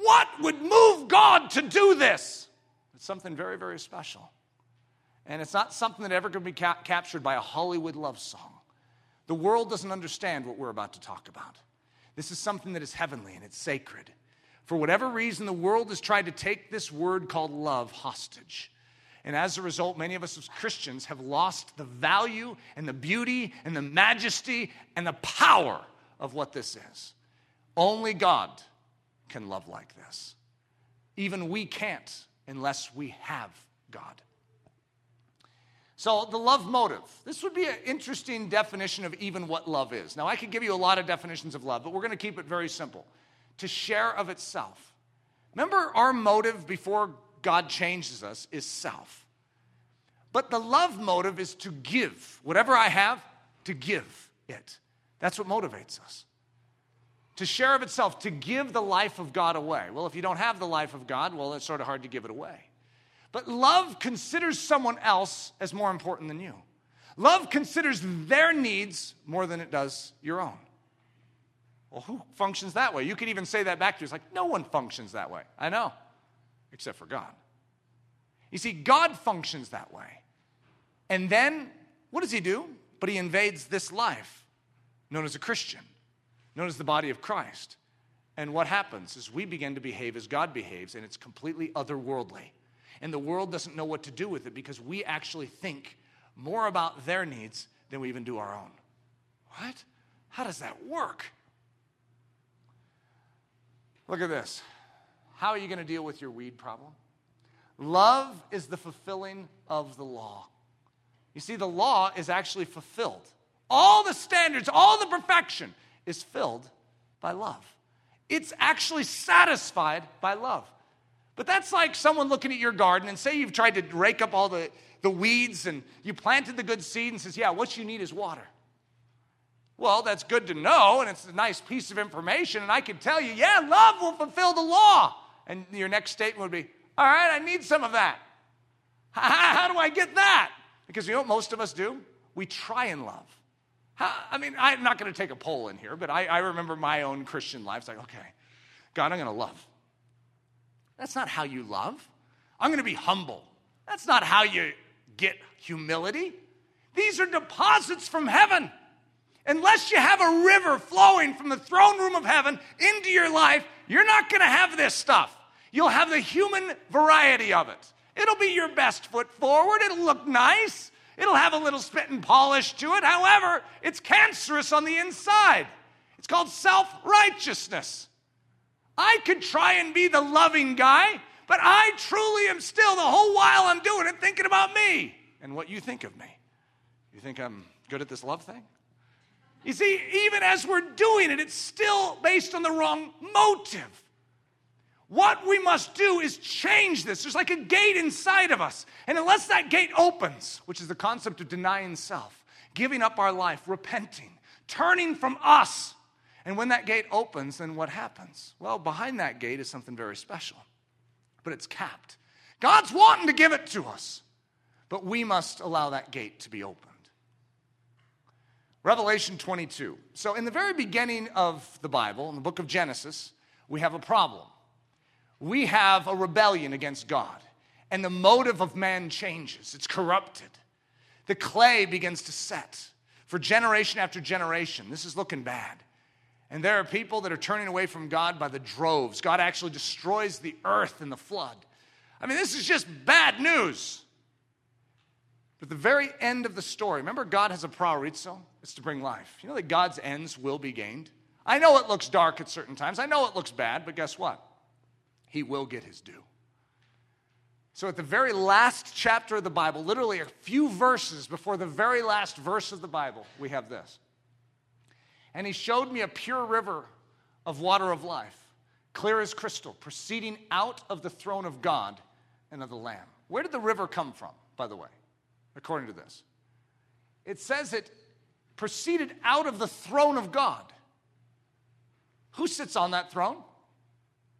What would move God to do this? It's something very, very special. And it's not something that ever could be ca- captured by a Hollywood love song. The world doesn't understand what we're about to talk about. This is something that is heavenly and it's sacred. For whatever reason, the world has tried to take this word called love hostage. And as a result, many of us as Christians have lost the value and the beauty and the majesty and the power of what this is. Only God can love like this. Even we can't unless we have God. So, the love motive. This would be an interesting definition of even what love is. Now, I could give you a lot of definitions of love, but we're going to keep it very simple to share of itself. Remember, our motive before God changes us is self. But the love motive is to give. Whatever I have, to give it. That's what motivates us. To share of itself, to give the life of God away. Well, if you don't have the life of God, well, it's sort of hard to give it away. But love considers someone else as more important than you. Love considers their needs more than it does your own. Well, who functions that way? You could even say that back to you. It's like, no one functions that way. I know, except for God. You see, God functions that way. And then, what does He do? But He invades this life, known as a Christian, known as the body of Christ. And what happens is we begin to behave as God behaves, and it's completely otherworldly and the world doesn't know what to do with it because we actually think more about their needs than we even do our own. What? How does that work? Look at this. How are you going to deal with your weed problem? Love is the fulfilling of the law. You see, the law is actually fulfilled. All the standards, all the perfection is filled by love. It's actually satisfied by love. But that's like someone looking at your garden and say you've tried to rake up all the, the weeds and you planted the good seed and says, Yeah, what you need is water. Well, that's good to know, and it's a nice piece of information, and I can tell you, yeah, love will fulfill the law. And your next statement would be, All right, I need some of that. [laughs] How do I get that? Because you know what most of us do? We try and love. I mean, I'm not going to take a poll in here, but I, I remember my own Christian life. It's like, okay, God, I'm going to love. That's not how you love. I'm going to be humble. That's not how you get humility. These are deposits from heaven. Unless you have a river flowing from the throne room of heaven into your life, you're not going to have this stuff. You'll have the human variety of it. It'll be your best foot forward. It'll look nice. It'll have a little spit and polish to it. However, it's cancerous on the inside. It's called self righteousness. I could try and be the loving guy, but I truly am still, the whole while I'm doing it, thinking about me and what you think of me. You think I'm good at this love thing? You see, even as we're doing it, it's still based on the wrong motive. What we must do is change this. There's like a gate inside of us. And unless that gate opens, which is the concept of denying self, giving up our life, repenting, turning from us and when that gate opens, then what happens? Well, behind that gate is something very special, but it's capped. God's wanting to give it to us, but we must allow that gate to be opened. Revelation 22. So, in the very beginning of the Bible, in the book of Genesis, we have a problem. We have a rebellion against God, and the motive of man changes. It's corrupted. The clay begins to set for generation after generation. This is looking bad. And there are people that are turning away from God by the droves. God actually destroys the earth in the flood. I mean, this is just bad news. But the very end of the story, remember, God has a proorizo, it's to bring life. You know that God's ends will be gained? I know it looks dark at certain times, I know it looks bad, but guess what? He will get his due. So, at the very last chapter of the Bible, literally a few verses before the very last verse of the Bible, we have this. And he showed me a pure river of water of life, clear as crystal, proceeding out of the throne of God and of the Lamb. Where did the river come from, by the way, according to this? It says it proceeded out of the throne of God. Who sits on that throne?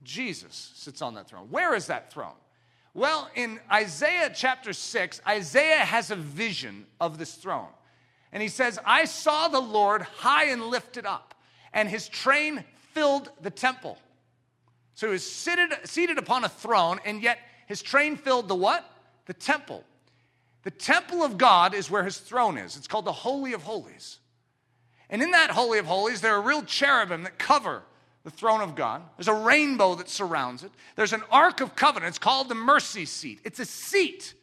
Jesus sits on that throne. Where is that throne? Well, in Isaiah chapter 6, Isaiah has a vision of this throne. And he says, I saw the Lord high and lifted up, and his train filled the temple. So he was seated, seated upon a throne, and yet his train filled the what? The temple. The temple of God is where his throne is. It's called the Holy of Holies. And in that Holy of Holies, there are real cherubim that cover the throne of God. There's a rainbow that surrounds it. There's an Ark of Covenant. It's called the mercy seat. It's a seat.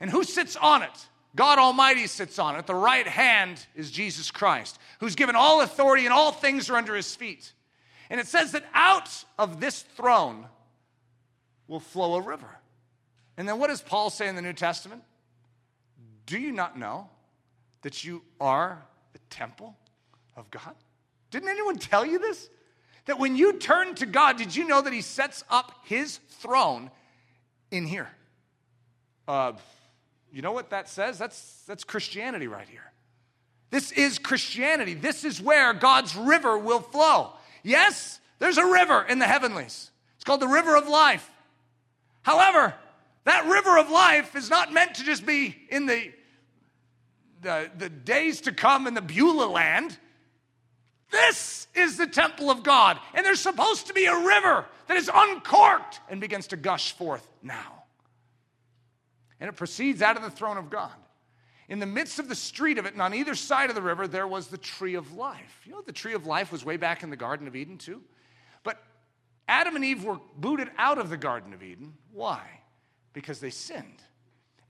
And who sits on it? God Almighty sits on. At the right hand is Jesus Christ, who's given all authority and all things are under his feet. And it says that out of this throne will flow a river. And then what does Paul say in the New Testament? Do you not know that you are the temple of God? Didn't anyone tell you this? That when you turn to God, did you know that He sets up His throne in here? Uh, you know what that says? That's, that's Christianity right here. This is Christianity. This is where God's river will flow. Yes, there's a river in the heavenlies. It's called the river of life. However, that river of life is not meant to just be in the, the, the days to come in the Beulah land. This is the temple of God, and there's supposed to be a river that is uncorked and begins to gush forth now. And it proceeds out of the throne of God. In the midst of the street of it, and on either side of the river, there was the tree of life. You know, the tree of life was way back in the Garden of Eden, too. But Adam and Eve were booted out of the Garden of Eden. Why? Because they sinned.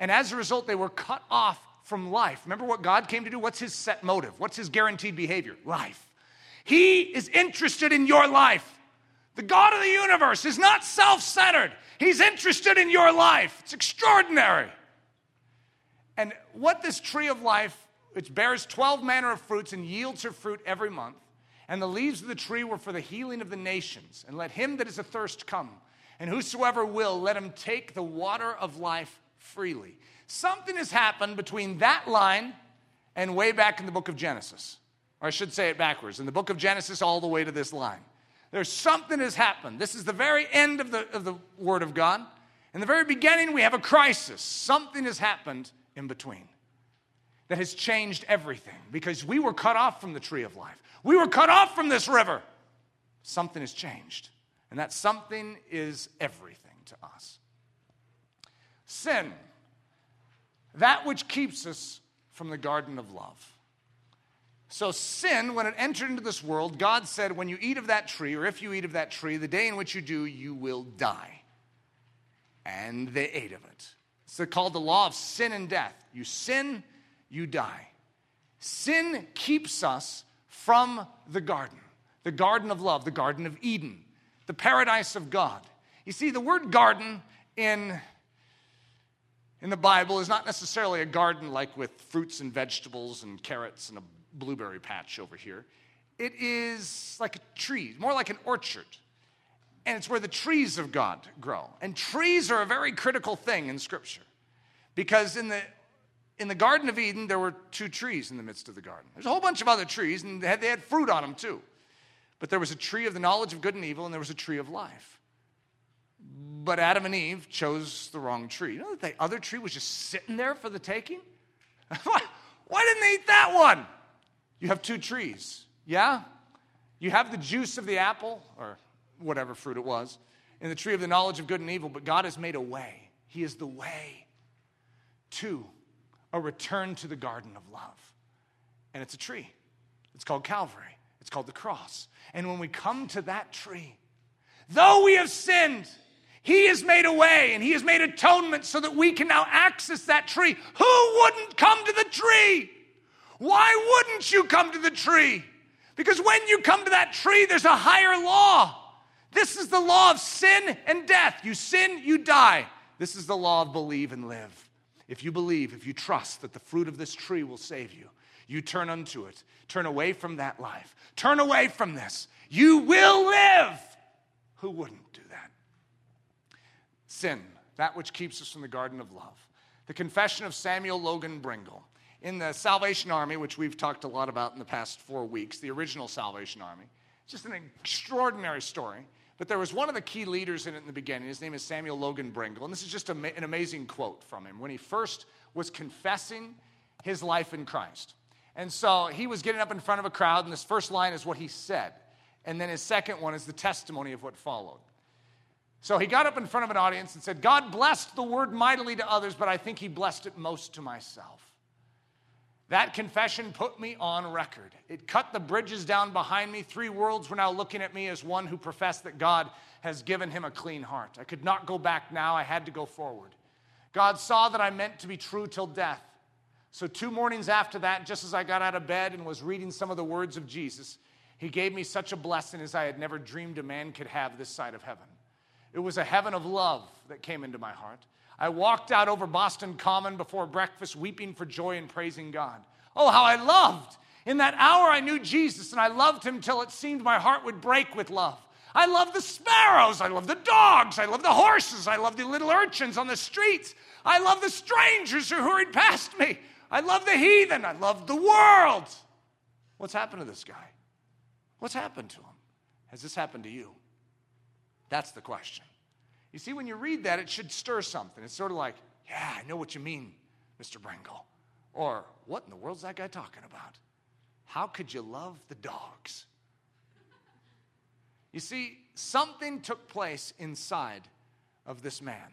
And as a result, they were cut off from life. Remember what God came to do? What's his set motive? What's his guaranteed behavior? Life. He is interested in your life. The God of the universe is not self centered, He's interested in your life. It's extraordinary. And what this tree of life, which bears 12 manner of fruits and yields her fruit every month, and the leaves of the tree were for the healing of the nations. And let him that is athirst come, and whosoever will, let him take the water of life freely. Something has happened between that line and way back in the book of Genesis. Or I should say it backwards, in the book of Genesis all the way to this line. There's something has happened. This is the very end of the, of the Word of God. In the very beginning, we have a crisis. Something has happened in between that has changed everything because we were cut off from the tree of life. We were cut off from this river. Something has changed. And that something is everything to us. Sin, that which keeps us from the garden of love. So, sin, when it entered into this world, God said, when you eat of that tree, or if you eat of that tree, the day in which you do, you will die. And they ate of it. It's called the law of sin and death. You sin, you die. Sin keeps us from the garden, the garden of love, the garden of Eden, the paradise of God. You see, the word garden in, in the Bible is not necessarily a garden like with fruits and vegetables and carrots and a blueberry patch over here. It is like a tree, more like an orchard. And it's where the trees of God grow. And trees are a very critical thing in Scripture. Because in the in the Garden of Eden, there were two trees in the midst of the garden. There's a whole bunch of other trees, and they had, they had fruit on them too. But there was a tree of the knowledge of good and evil, and there was a tree of life. But Adam and Eve chose the wrong tree. You know that the other tree was just sitting there for the taking? [laughs] Why didn't they eat that one? You have two trees, yeah? You have the juice of the apple, or whatever fruit it was, in the tree of the knowledge of good and evil, but God has made a way. He is the way to a return to the garden of love. And it's a tree. It's called Calvary, it's called the cross. And when we come to that tree, though we have sinned, he has made a way and He has made atonement so that we can now access that tree. Who wouldn't come to the tree? Why wouldn't you come to the tree? Because when you come to that tree, there's a higher law. This is the law of sin and death. You sin, you die. This is the law of believe and live. If you believe, if you trust that the fruit of this tree will save you, you turn unto it. Turn away from that life. Turn away from this. You will live. Who wouldn't do that? Sin, that which keeps us from the garden of love. The confession of Samuel Logan Brengle. In the Salvation Army, which we've talked a lot about in the past four weeks, the original Salvation Army, It's just an extraordinary story. But there was one of the key leaders in it in the beginning. His name is Samuel Logan Brengle. And this is just an amazing quote from him when he first was confessing his life in Christ. And so he was getting up in front of a crowd, and this first line is what he said. And then his second one is the testimony of what followed. So he got up in front of an audience and said, God blessed the word mightily to others, but I think he blessed it most to myself. That confession put me on record. It cut the bridges down behind me. Three worlds were now looking at me as one who professed that God has given him a clean heart. I could not go back now, I had to go forward. God saw that I meant to be true till death. So, two mornings after that, just as I got out of bed and was reading some of the words of Jesus, he gave me such a blessing as I had never dreamed a man could have this side of heaven. It was a heaven of love that came into my heart. I walked out over Boston Common before breakfast, weeping for joy and praising God. Oh, how I loved. In that hour, I knew Jesus, and I loved him till it seemed my heart would break with love. I love the sparrows. I love the dogs. I love the horses. I love the little urchins on the streets. I love the strangers who hurried past me. I love the heathen. I love the world. What's happened to this guy? What's happened to him? Has this happened to you? That's the question. You see, when you read that, it should stir something. It's sort of like, yeah, I know what you mean, Mr. Brengle. Or, what in the world's that guy talking about? How could you love the dogs? You see, something took place inside of this man.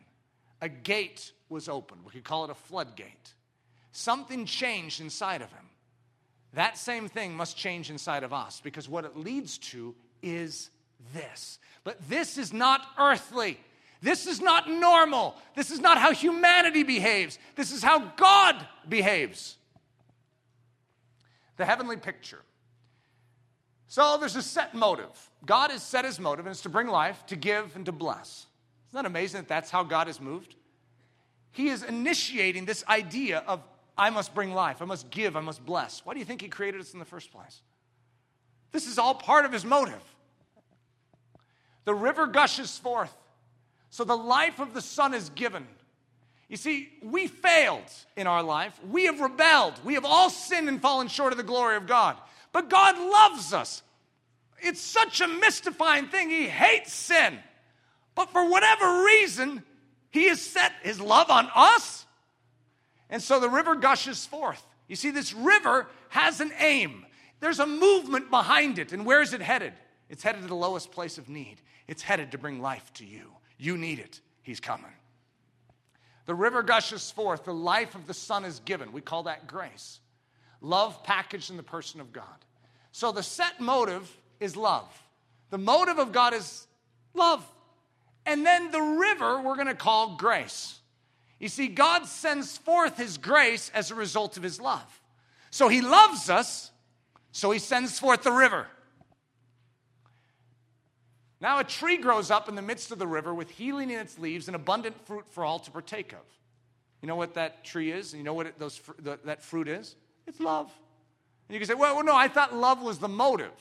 A gate was opened. We could call it a floodgate. Something changed inside of him. That same thing must change inside of us because what it leads to is this. But this is not earthly. This is not normal. This is not how humanity behaves. This is how God behaves. The heavenly picture. So there's a set motive. God has set his motive, and it's to bring life, to give, and to bless. Isn't that amazing that that's how God is moved? He is initiating this idea of I must bring life, I must give, I must bless. Why do you think he created us in the first place? This is all part of his motive. The river gushes forth. So the life of the Son is given. You see, we failed in our life. We have rebelled. We have all sinned and fallen short of the glory of God. But God loves us. It's such a mystifying thing. He hates sin. But for whatever reason, He has set His love on us. And so the river gushes forth. You see, this river has an aim, there's a movement behind it. And where is it headed? It's headed to the lowest place of need, it's headed to bring life to you. You need it. He's coming. The river gushes forth. The life of the Son is given. We call that grace. Love packaged in the person of God. So the set motive is love. The motive of God is love. And then the river we're going to call grace. You see, God sends forth His grace as a result of His love. So He loves us, so He sends forth the river. Now a tree grows up in the midst of the river with healing in its leaves and abundant fruit for all to partake of. You know what that tree is? You know what it, those, the, that fruit is? It's love. And you can say, well, well, no, I thought love was the motive.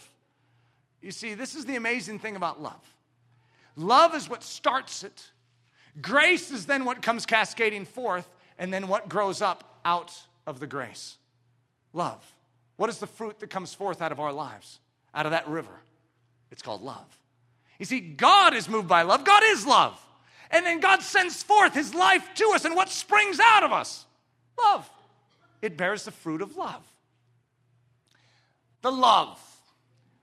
You see, this is the amazing thing about love. Love is what starts it. Grace is then what comes cascading forth, and then what grows up out of the grace. Love. What is the fruit that comes forth out of our lives, out of that river? It's called love. You see, God is moved by love. God is love. And then God sends forth his life to us. And what springs out of us? Love. It bears the fruit of love. The love.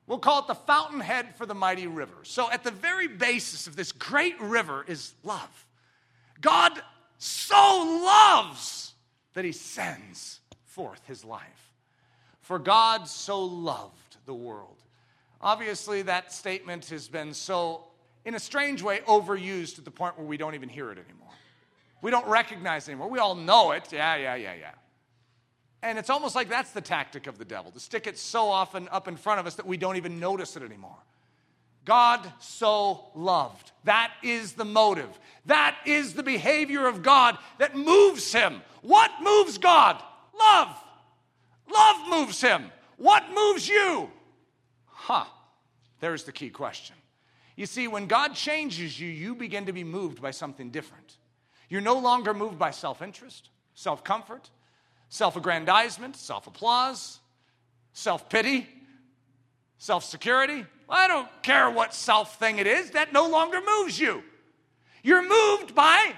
We'll call it the fountainhead for the mighty river. So, at the very basis of this great river is love. God so loves that he sends forth his life. For God so loved the world Obviously, that statement has been so, in a strange way, overused to the point where we don't even hear it anymore. We don't recognize it anymore. We all know it. Yeah, yeah, yeah, yeah. And it's almost like that's the tactic of the devil to stick it so often up in front of us that we don't even notice it anymore. God so loved. That is the motive. That is the behavior of God that moves him. What moves God? Love. Love moves him. What moves you? Huh. There's the key question. You see, when God changes you, you begin to be moved by something different. You're no longer moved by self interest, self comfort, self aggrandizement, self applause, self pity, self security. I don't care what self thing it is, that no longer moves you. You're moved by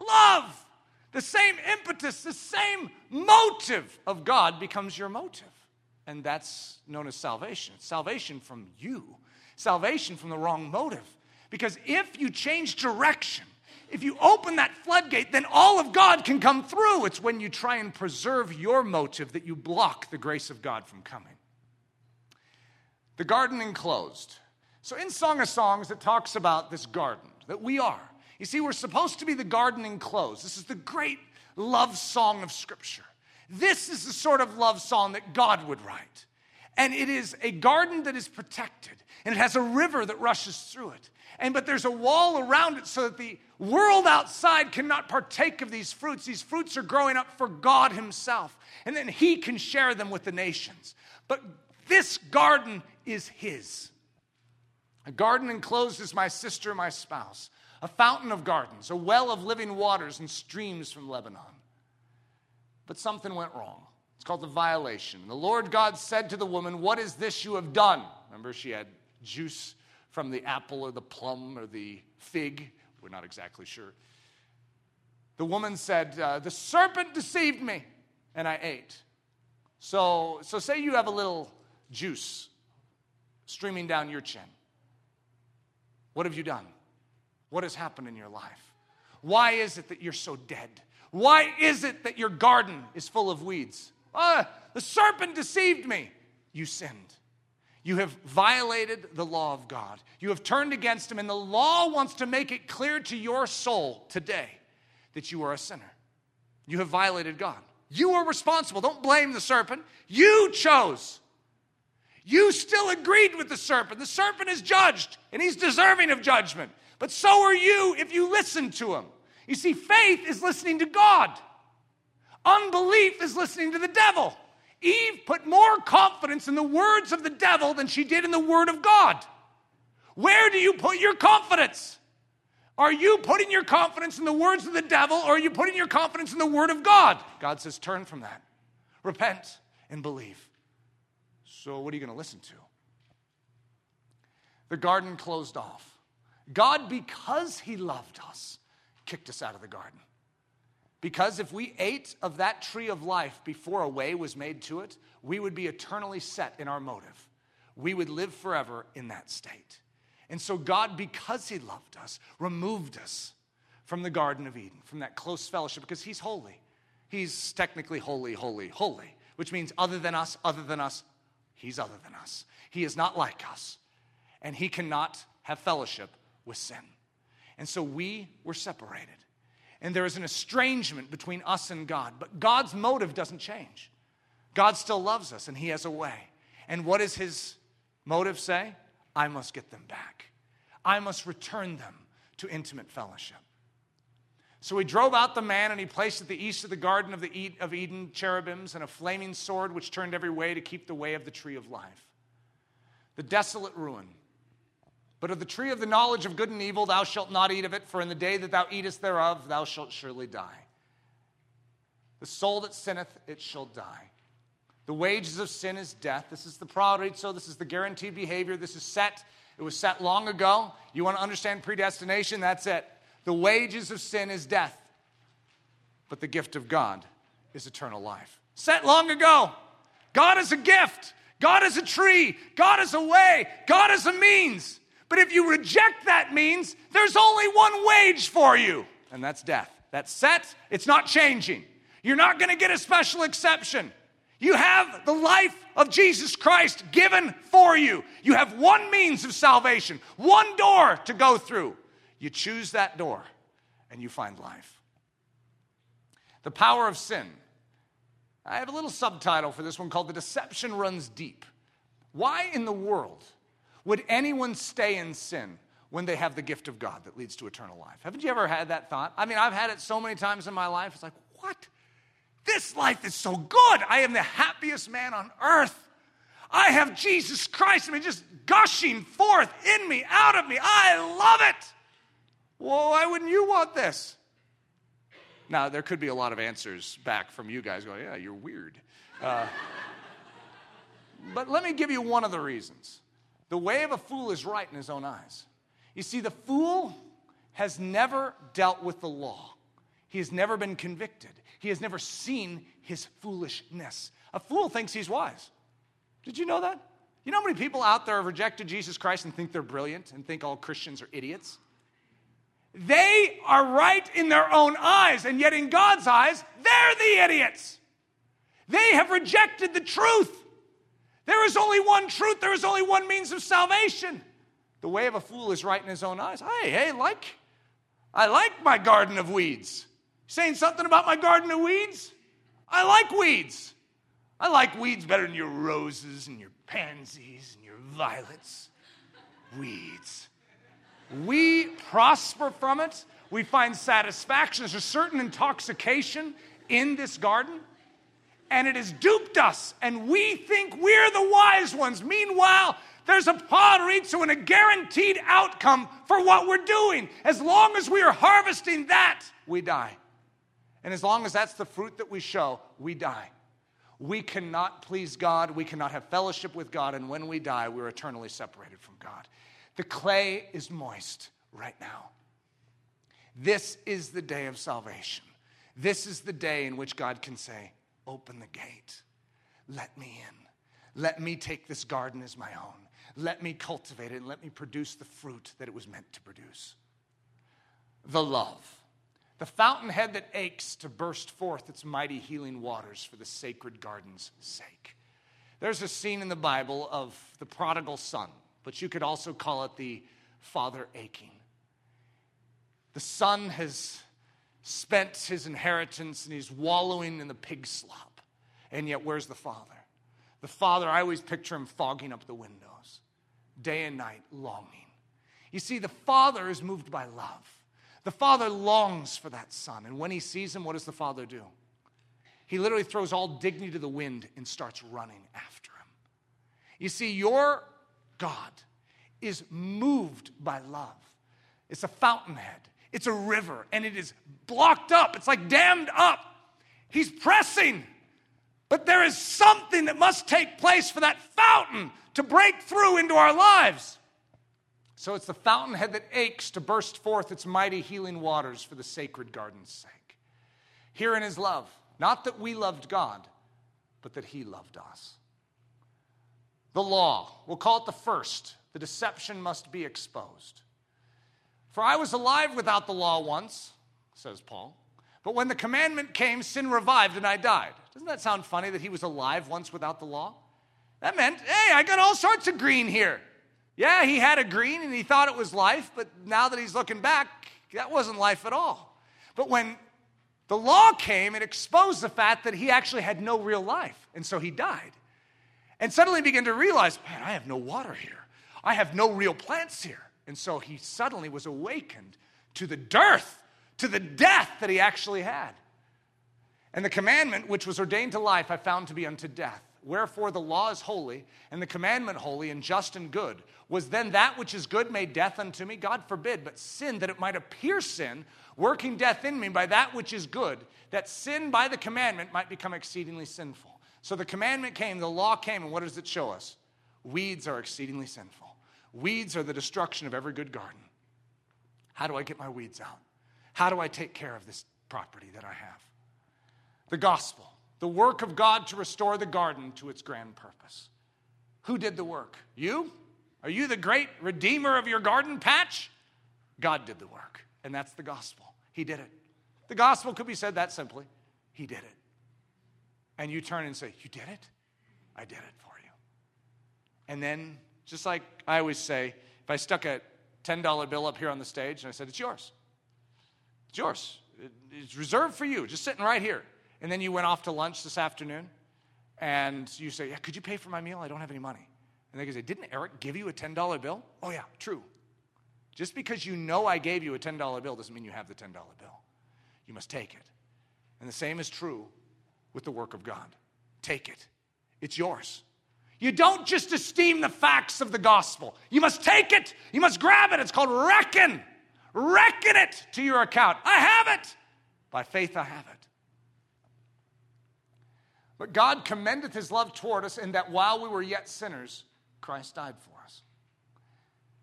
love. The same impetus, the same motive of God becomes your motive. And that's known as salvation. Salvation from you, salvation from the wrong motive. Because if you change direction, if you open that floodgate, then all of God can come through. It's when you try and preserve your motive that you block the grace of God from coming. The garden enclosed. So in Song of Songs, it talks about this garden that we are. You see, we're supposed to be the garden enclosed. This is the great love song of Scripture. This is the sort of love song that God would write. And it is a garden that is protected, and it has a river that rushes through it. And but there's a wall around it so that the world outside cannot partake of these fruits. These fruits are growing up for God Himself, and then He can share them with the nations. But this garden is His. A garden enclosed is my sister, my spouse, a fountain of gardens, a well of living waters and streams from Lebanon. But something went wrong. It's called the violation. The Lord God said to the woman, What is this you have done? Remember, she had juice from the apple or the plum or the fig. We're not exactly sure. The woman said, uh, The serpent deceived me, and I ate. So, so say you have a little juice streaming down your chin. What have you done? What has happened in your life? Why is it that you're so dead? Why is it that your garden is full of weeds? Ah, the serpent deceived me. You sinned. You have violated the law of God. You have turned against Him, and the law wants to make it clear to your soul today that you are a sinner. You have violated God. You are responsible. Don't blame the serpent. You chose. You still agreed with the serpent. The serpent is judged, and he's deserving of judgment. But so are you if you listen to him. You see, faith is listening to God, unbelief is listening to the devil. Eve put more confidence in the words of the devil than she did in the word of God. Where do you put your confidence? Are you putting your confidence in the words of the devil or are you putting your confidence in the word of God? God says, turn from that. Repent and believe. So, what are you going to listen to? The garden closed off. God, because He loved us, kicked us out of the garden. Because if we ate of that tree of life before a way was made to it, we would be eternally set in our motive. We would live forever in that state. And so, God, because He loved us, removed us from the Garden of Eden, from that close fellowship, because He's holy. He's technically holy, holy, holy, which means other than us, other than us, He's other than us. He is not like us. And He cannot have fellowship with sin. And so we were separated and there is an estrangement between us and God. But God's motive doesn't change. God still loves us and He has a way. And what does His motive say? I must get them back, I must return them to intimate fellowship. So he drove out the man and he placed at the east of the garden of, the of Eden cherubims and a flaming sword which turned every way to keep the way of the tree of life. The desolate ruin but of the tree of the knowledge of good and evil thou shalt not eat of it, for in the day that thou eatest thereof thou shalt surely die. The soul that sinneth, it shall die. The wages of sin is death. This is the so this is the guaranteed behavior. This is set. It was set long ago. You want to understand predestination? That's it. The wages of sin is death, but the gift of God is eternal life. Set long ago. God is a gift. God is a tree. God is a way. God is a means. But if you reject that means there's only one wage for you, and that's death. That's set, it's not changing. You're not going to get a special exception. You have the life of Jesus Christ given for you. You have one means of salvation, one door to go through. You choose that door and you find life. The power of sin. I have a little subtitle for this one called The Deception Runs Deep. Why in the world Would anyone stay in sin when they have the gift of God that leads to eternal life? Haven't you ever had that thought? I mean, I've had it so many times in my life. It's like, what? This life is so good. I am the happiest man on earth. I have Jesus Christ, I mean, just gushing forth in me, out of me. I love it. Well, why wouldn't you want this? Now, there could be a lot of answers back from you guys going, yeah, you're weird. Uh, [laughs] but let me give you one of the reasons. The way of a fool is right in his own eyes. You see, the fool has never dealt with the law, he has never been convicted, he has never seen his foolishness. A fool thinks he's wise. Did you know that? You know how many people out there have rejected Jesus Christ and think they're brilliant and think all Christians are idiots? They are right in their own eyes, and yet in God's eyes, they're the idiots. They have rejected the truth. There is only one truth, there is only one means of salvation. The way of a fool is right in his own eyes. Hey, hey, like, I like my garden of weeds. Saying something about my garden of weeds? I like weeds. I like weeds better than your roses and your pansies and your violets. Weeds. We prosper from it. We find satisfaction. There's a certain intoxication in this garden and it has duped us, and we think we're the wise ones. Meanwhile, there's a proorizo and a guaranteed outcome for what we're doing. As long as we are harvesting that, we die. And as long as that's the fruit that we show, we die. We cannot please God, we cannot have fellowship with God, and when we die, we're eternally separated from God. The clay is moist right now. This is the day of salvation. This is the day in which God can say, Open the gate. Let me in. Let me take this garden as my own. Let me cultivate it and let me produce the fruit that it was meant to produce. The love. The fountainhead that aches to burst forth its mighty healing waters for the sacred garden's sake. There's a scene in the Bible of the prodigal son, but you could also call it the father aching. The son has spent his inheritance and he's wallowing in the pig slop. And yet, where's the father? The father, I always picture him fogging up the windows, day and night, longing. You see, the father is moved by love. The father longs for that son. And when he sees him, what does the father do? He literally throws all dignity to the wind and starts running after him. You see, your God is moved by love. It's a fountainhead. It's a river and it is blocked up. It's like dammed up. He's pressing. But there is something that must take place for that fountain to break through into our lives. So it's the fountainhead that aches to burst forth its mighty healing waters for the sacred garden's sake. Here in his love, not that we loved God, but that he loved us. The law, we'll call it the first, the deception must be exposed. For I was alive without the law once, says Paul. But when the commandment came, sin revived and I died. Doesn't that sound funny that he was alive once without the law? That meant, hey, I got all sorts of green here. Yeah, he had a green and he thought it was life, but now that he's looking back, that wasn't life at all. But when the law came, it exposed the fact that he actually had no real life, and so he died. And suddenly began to realize, man, I have no water here. I have no real plants here. And so he suddenly was awakened to the dearth, to the death that he actually had. And the commandment which was ordained to life I found to be unto death. Wherefore the law is holy, and the commandment holy and just and good. Was then that which is good made death unto me? God forbid, but sin, that it might appear sin, working death in me by that which is good, that sin by the commandment might become exceedingly sinful. So the commandment came, the law came, and what does it show us? Weeds are exceedingly sinful. Weeds are the destruction of every good garden. How do I get my weeds out? How do I take care of this property that I have? The gospel, the work of God to restore the garden to its grand purpose. Who did the work? You? Are you the great redeemer of your garden patch? God did the work, and that's the gospel. He did it. The gospel could be said that simply He did it. And you turn and say, You did it? I did it for you. And then just like I always say, if I stuck a $10 bill up here on the stage and I said, It's yours. It's yours. It's reserved for you, just sitting right here. And then you went off to lunch this afternoon and you say, Yeah, could you pay for my meal? I don't have any money. And they say, Didn't Eric give you a $10 bill? Oh, yeah, true. Just because you know I gave you a $10 bill doesn't mean you have the $10 bill. You must take it. And the same is true with the work of God. Take it, it's yours. You don't just esteem the facts of the gospel. You must take it, you must grab it. It's called reckon. Reckon it to your account. I have it. By faith, I have it. But God commendeth his love toward us in that while we were yet sinners, Christ died for us.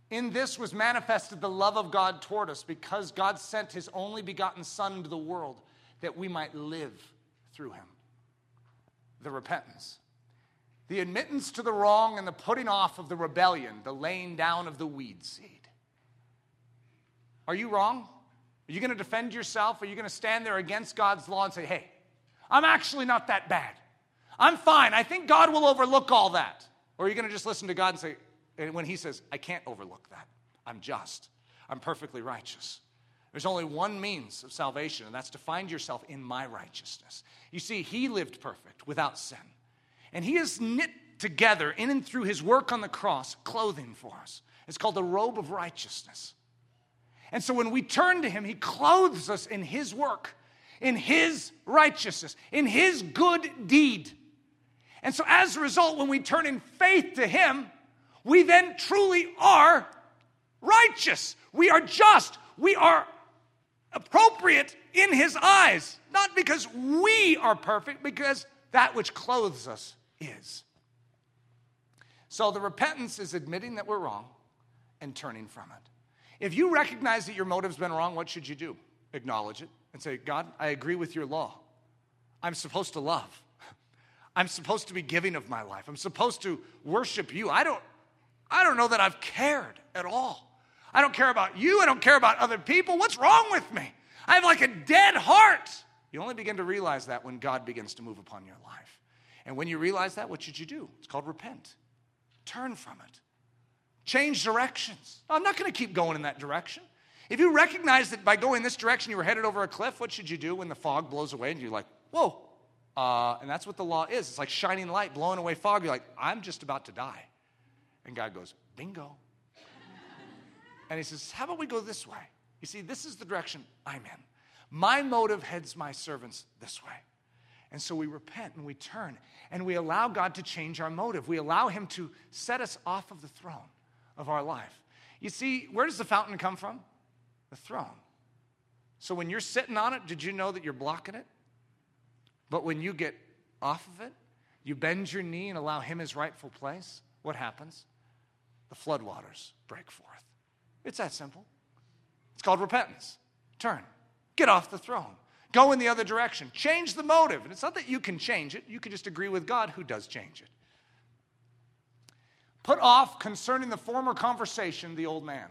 In this was manifested the love of God toward us because God sent his only begotten Son into the world that we might live through him. The repentance, the admittance to the wrong and the putting off of the rebellion, the laying down of the weed seed. Are you wrong? Are you going to defend yourself? Are you going to stand there against God's law and say, hey, I'm actually not that bad? I'm fine. I think God will overlook all that. Or are you going to just listen to God and say, and when He says, I can't overlook that, I'm just, I'm perfectly righteous. There's only one means of salvation, and that's to find yourself in my righteousness. You see, He lived perfect without sin. And He has knit together in and through His work on the cross clothing for us. It's called the robe of righteousness. And so when we turn to Him, He clothes us in His work, in His righteousness, in His good deed. And so, as a result, when we turn in faith to Him, we then truly are righteous. We are just. We are appropriate in His eyes. Not because we are perfect, because that which clothes us is. So, the repentance is admitting that we're wrong and turning from it. If you recognize that your motive's been wrong, what should you do? Acknowledge it and say, God, I agree with your law. I'm supposed to love. [laughs] I'm supposed to be giving of my life. I'm supposed to worship you. I don't, I don't know that I've cared at all. I don't care about you. I don't care about other people. What's wrong with me? I have like a dead heart. You only begin to realize that when God begins to move upon your life. And when you realize that, what should you do? It's called repent. Turn from it. Change directions. I'm not going to keep going in that direction. If you recognize that by going this direction you were headed over a cliff, what should you do when the fog blows away and you're like, whoa, uh, and that's what the law is. It's like shining light, blowing away fog. You're like, I'm just about to die. And God goes, bingo. [laughs] and he says, How about we go this way? You see, this is the direction I'm in. My motive heads my servants this way. And so we repent and we turn and we allow God to change our motive. We allow Him to set us off of the throne of our life. You see, where does the fountain come from? The throne. So when you're sitting on it, did you know that you're blocking it? But when you get off of it, you bend your knee and allow Him His rightful place, what happens? The floodwaters break forth. It's that simple. It's called repentance. Turn, get off the throne, go in the other direction, change the motive. And it's not that you can change it, you can just agree with God who does change it. Put off concerning the former conversation the old man.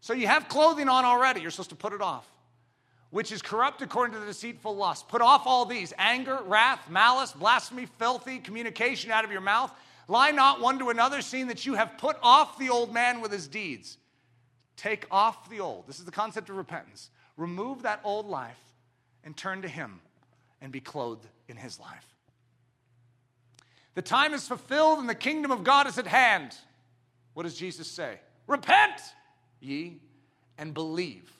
So you have clothing on already, you're supposed to put it off which is corrupt according to the deceitful lust. Put off all these anger, wrath, malice, blasphemy, filthy communication out of your mouth. Lie not one to another, seeing that you have put off the old man with his deeds. Take off the old. This is the concept of repentance. Remove that old life and turn to him and be clothed in his life. The time is fulfilled and the kingdom of God is at hand. What does Jesus say? Repent ye and believe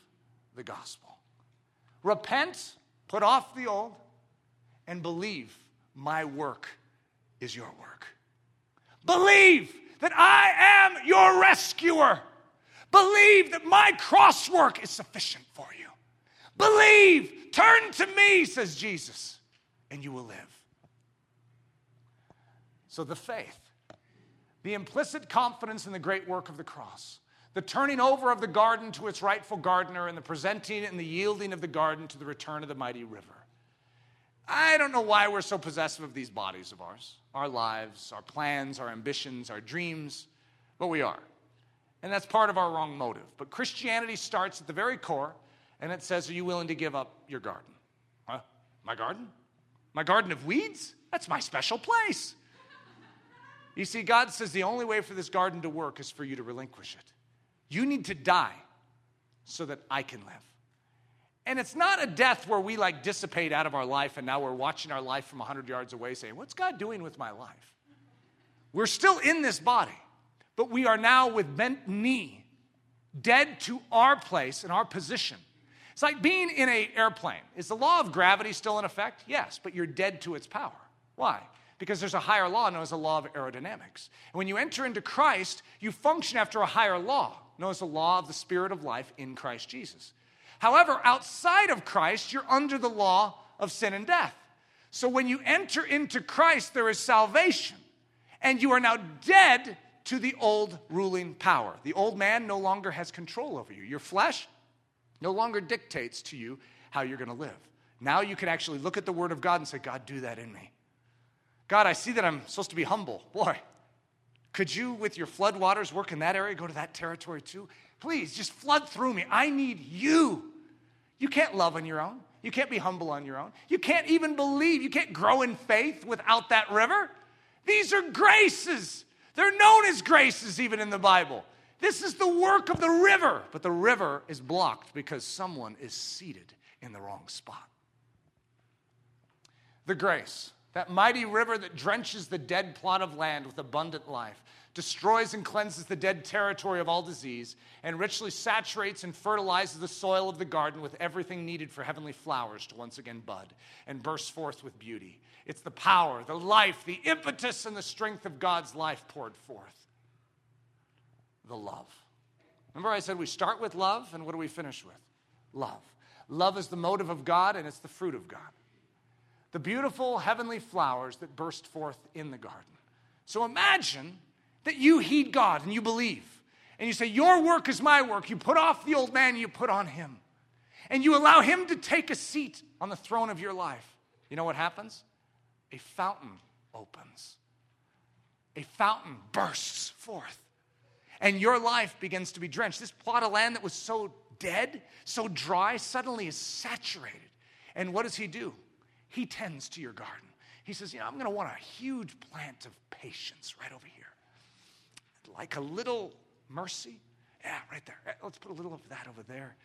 the gospel. Repent, put off the old, and believe my work is your work. Believe that I am your rescuer. Believe that my cross work is sufficient for you. Believe, turn to me, says Jesus, and you will live. So the faith, the implicit confidence in the great work of the cross, the turning over of the garden to its rightful gardener, and the presenting and the yielding of the garden to the return of the mighty river. I don't know why we're so possessive of these bodies of ours, our lives, our plans, our ambitions, our dreams, but we are. And that's part of our wrong motive. But Christianity starts at the very core, and it says, Are you willing to give up your garden? Huh? My garden? My garden of weeds? That's my special place. You see, God says the only way for this garden to work is for you to relinquish it. You need to die so that I can live. And it's not a death where we like dissipate out of our life and now we're watching our life from 100 yards away saying, What's God doing with my life? We're still in this body. but we are now with bent knee, dead to our place and our position. It's like being in an airplane. Is the law of gravity still in effect? Yes, but you're dead to its power. Why? Because there's a higher law known as the law of aerodynamics. And when you enter into Christ, you function after a higher law known as the law of the Spirit of life in Christ Jesus. However, outside of Christ, you're under the law of sin and death. So when you enter into Christ, there is salvation, and you are now dead to the old ruling power. The old man no longer has control over you. Your flesh no longer dictates to you how you're going to live. Now you can actually look at the Word of God and say, God, do that in me. God, I see that I'm supposed to be humble. Boy, could you, with your flood waters, work in that area, go to that territory too? Please, just flood through me. I need you. You can't love on your own. You can't be humble on your own. You can't even believe. You can't grow in faith without that river. These are graces. They're known as graces even in the Bible. This is the work of the river, but the river is blocked because someone is seated in the wrong spot. The grace, that mighty river that drenches the dead plot of land with abundant life, destroys and cleanses the dead territory of all disease, and richly saturates and fertilizes the soil of the garden with everything needed for heavenly flowers to once again bud and burst forth with beauty. It's the power, the life, the impetus, and the strength of God's life poured forth the love. Remember, I said we start with love, and what do we finish with? Love. Love is the motive of God, and it's the fruit of God. The beautiful heavenly flowers that burst forth in the garden. So imagine that you heed God and you believe, and you say, Your work is my work. You put off the old man, you put on him, and you allow him to take a seat on the throne of your life. You know what happens? A fountain opens, a fountain bursts forth and your life begins to be drenched. This plot of land that was so dead, so dry, suddenly is saturated. And what does he do? He tends to your garden. He says, You know, I'm going to want a huge plant of patience right over here. Like a little mercy. Yeah, right there. Let's put a little of that over there.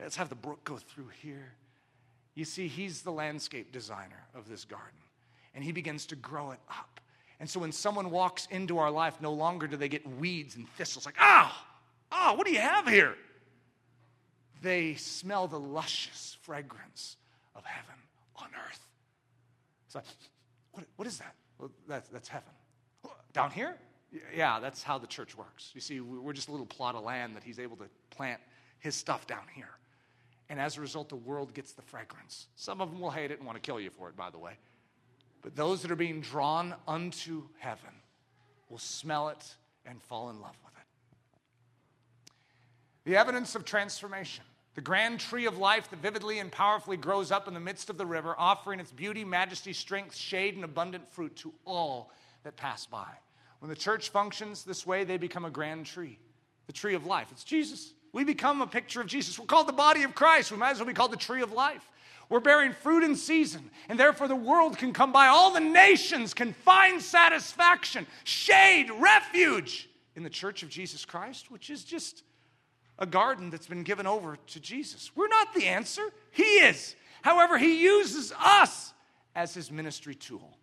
Let's have the brook go through here. You see, he's the landscape designer of this garden, and he begins to grow it up. And so when someone walks into our life, no longer do they get weeds and thistles like, ah, oh, ah, oh, what do you have here? They smell the luscious fragrance of heaven on earth. It's like, what, what is that? Well, that's, that's heaven. Down here? Yeah, that's how the church works. You see, we're just a little plot of land that he's able to plant his stuff down here. And as a result, the world gets the fragrance. Some of them will hate it and want to kill you for it, by the way. But those that are being drawn unto heaven will smell it and fall in love with it. The evidence of transformation. The grand tree of life that vividly and powerfully grows up in the midst of the river, offering its beauty, majesty, strength, shade, and abundant fruit to all that pass by. When the church functions this way, they become a grand tree, the tree of life. It's Jesus. We become a picture of Jesus. We're called the body of Christ. We might as well be called the tree of life. We're bearing fruit in season, and therefore the world can come by. All the nations can find satisfaction, shade, refuge in the church of Jesus Christ, which is just a garden that's been given over to Jesus. We're not the answer, He is. However, He uses us as His ministry tool.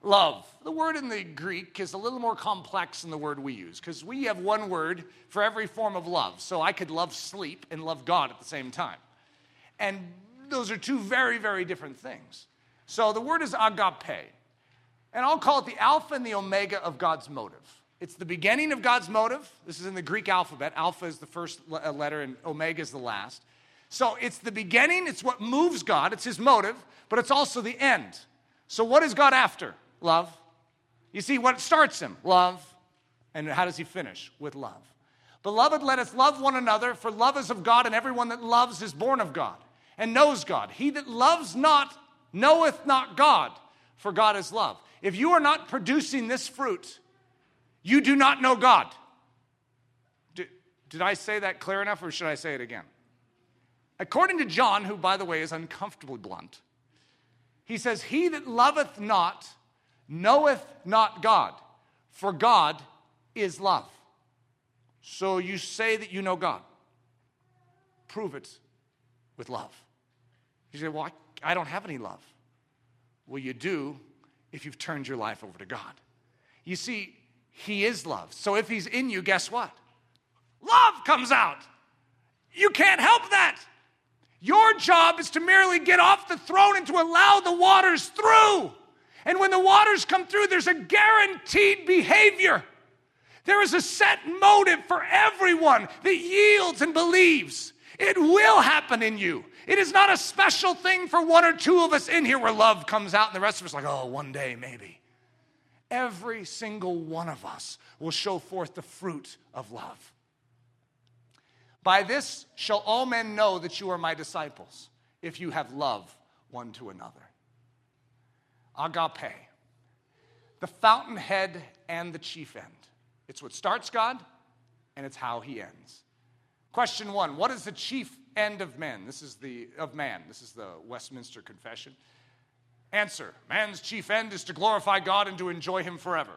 Love. The word in the Greek is a little more complex than the word we use because we have one word for every form of love. So I could love sleep and love God at the same time. And those are two very, very different things. So the word is agape. And I'll call it the alpha and the omega of God's motive. It's the beginning of God's motive. This is in the Greek alphabet. Alpha is the first uh, letter, and omega is the last. So it's the beginning, it's what moves God, it's his motive, but it's also the end. So what is God after? Love. You see, what starts him? Love. And how does he finish? With love. Beloved, let us love one another, for love is of God, and everyone that loves is born of God and knows God. He that loves not knoweth not God, for God is love. If you are not producing this fruit, you do not know God. Did, did I say that clear enough, or should I say it again? According to John, who, by the way, is uncomfortably blunt, he says, He that loveth not knoweth not God, for God is love. So you say that you know God. Prove it with love. You say, Well, I, I don't have any love. Well, you do if you've turned your life over to God. You see, He is love. So if He's in you, guess what? Love comes out. You can't help that. Your job is to merely get off the throne and to allow the waters through. And when the waters come through, there's a guaranteed behavior. There is a set motive for everyone that yields and believes. It will happen in you. It is not a special thing for one or two of us in here where love comes out and the rest of us like, oh, one day maybe. Every single one of us will show forth the fruit of love. By this shall all men know that you are my disciples, if you have love one to another. Agape, the fountainhead and the chief end. It's what starts God, and it's how he ends. Question one What is the chief end of men? This is the of man. This is the Westminster Confession. Answer Man's chief end is to glorify God and to enjoy him forever.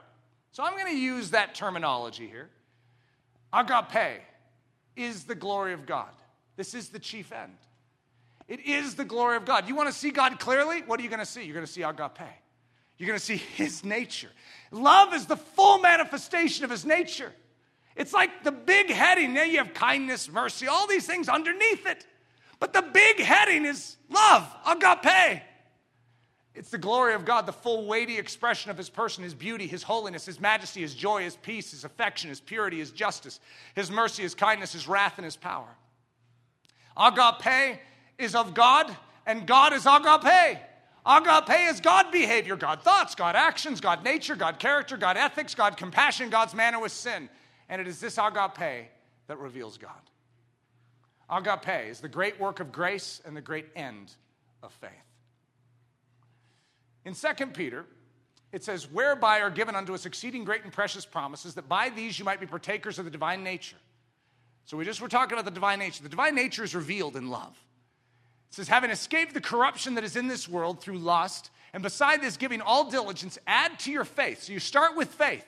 So I'm going to use that terminology here. Agape is the glory of God. This is the chief end. It is the glory of God. You want to see God clearly? What are you going to see? You're going to see agape. You're going to see his nature. Love is the full manifestation of his nature. It's like the big heading. Now you have kindness, mercy, all these things underneath it. But the big heading is love, agape. It's the glory of God, the full weighty expression of his person, his beauty, his holiness, his majesty, his joy, his peace, his affection, his purity, his justice, his mercy, his kindness, his wrath, and his power. Agape is of God, and God is agape. Agape is God behavior, God thoughts, God actions, God nature, God character, God ethics, God compassion, God's manner with sin. And it is this agape that reveals God. Agape is the great work of grace and the great end of faith. In 2 Peter, it says, Whereby are given unto us exceeding great and precious promises, that by these you might be partakers of the divine nature. So we just were talking about the divine nature. The divine nature is revealed in love. It says, having escaped the corruption that is in this world through lust, and beside this, giving all diligence, add to your faith. So you start with faith,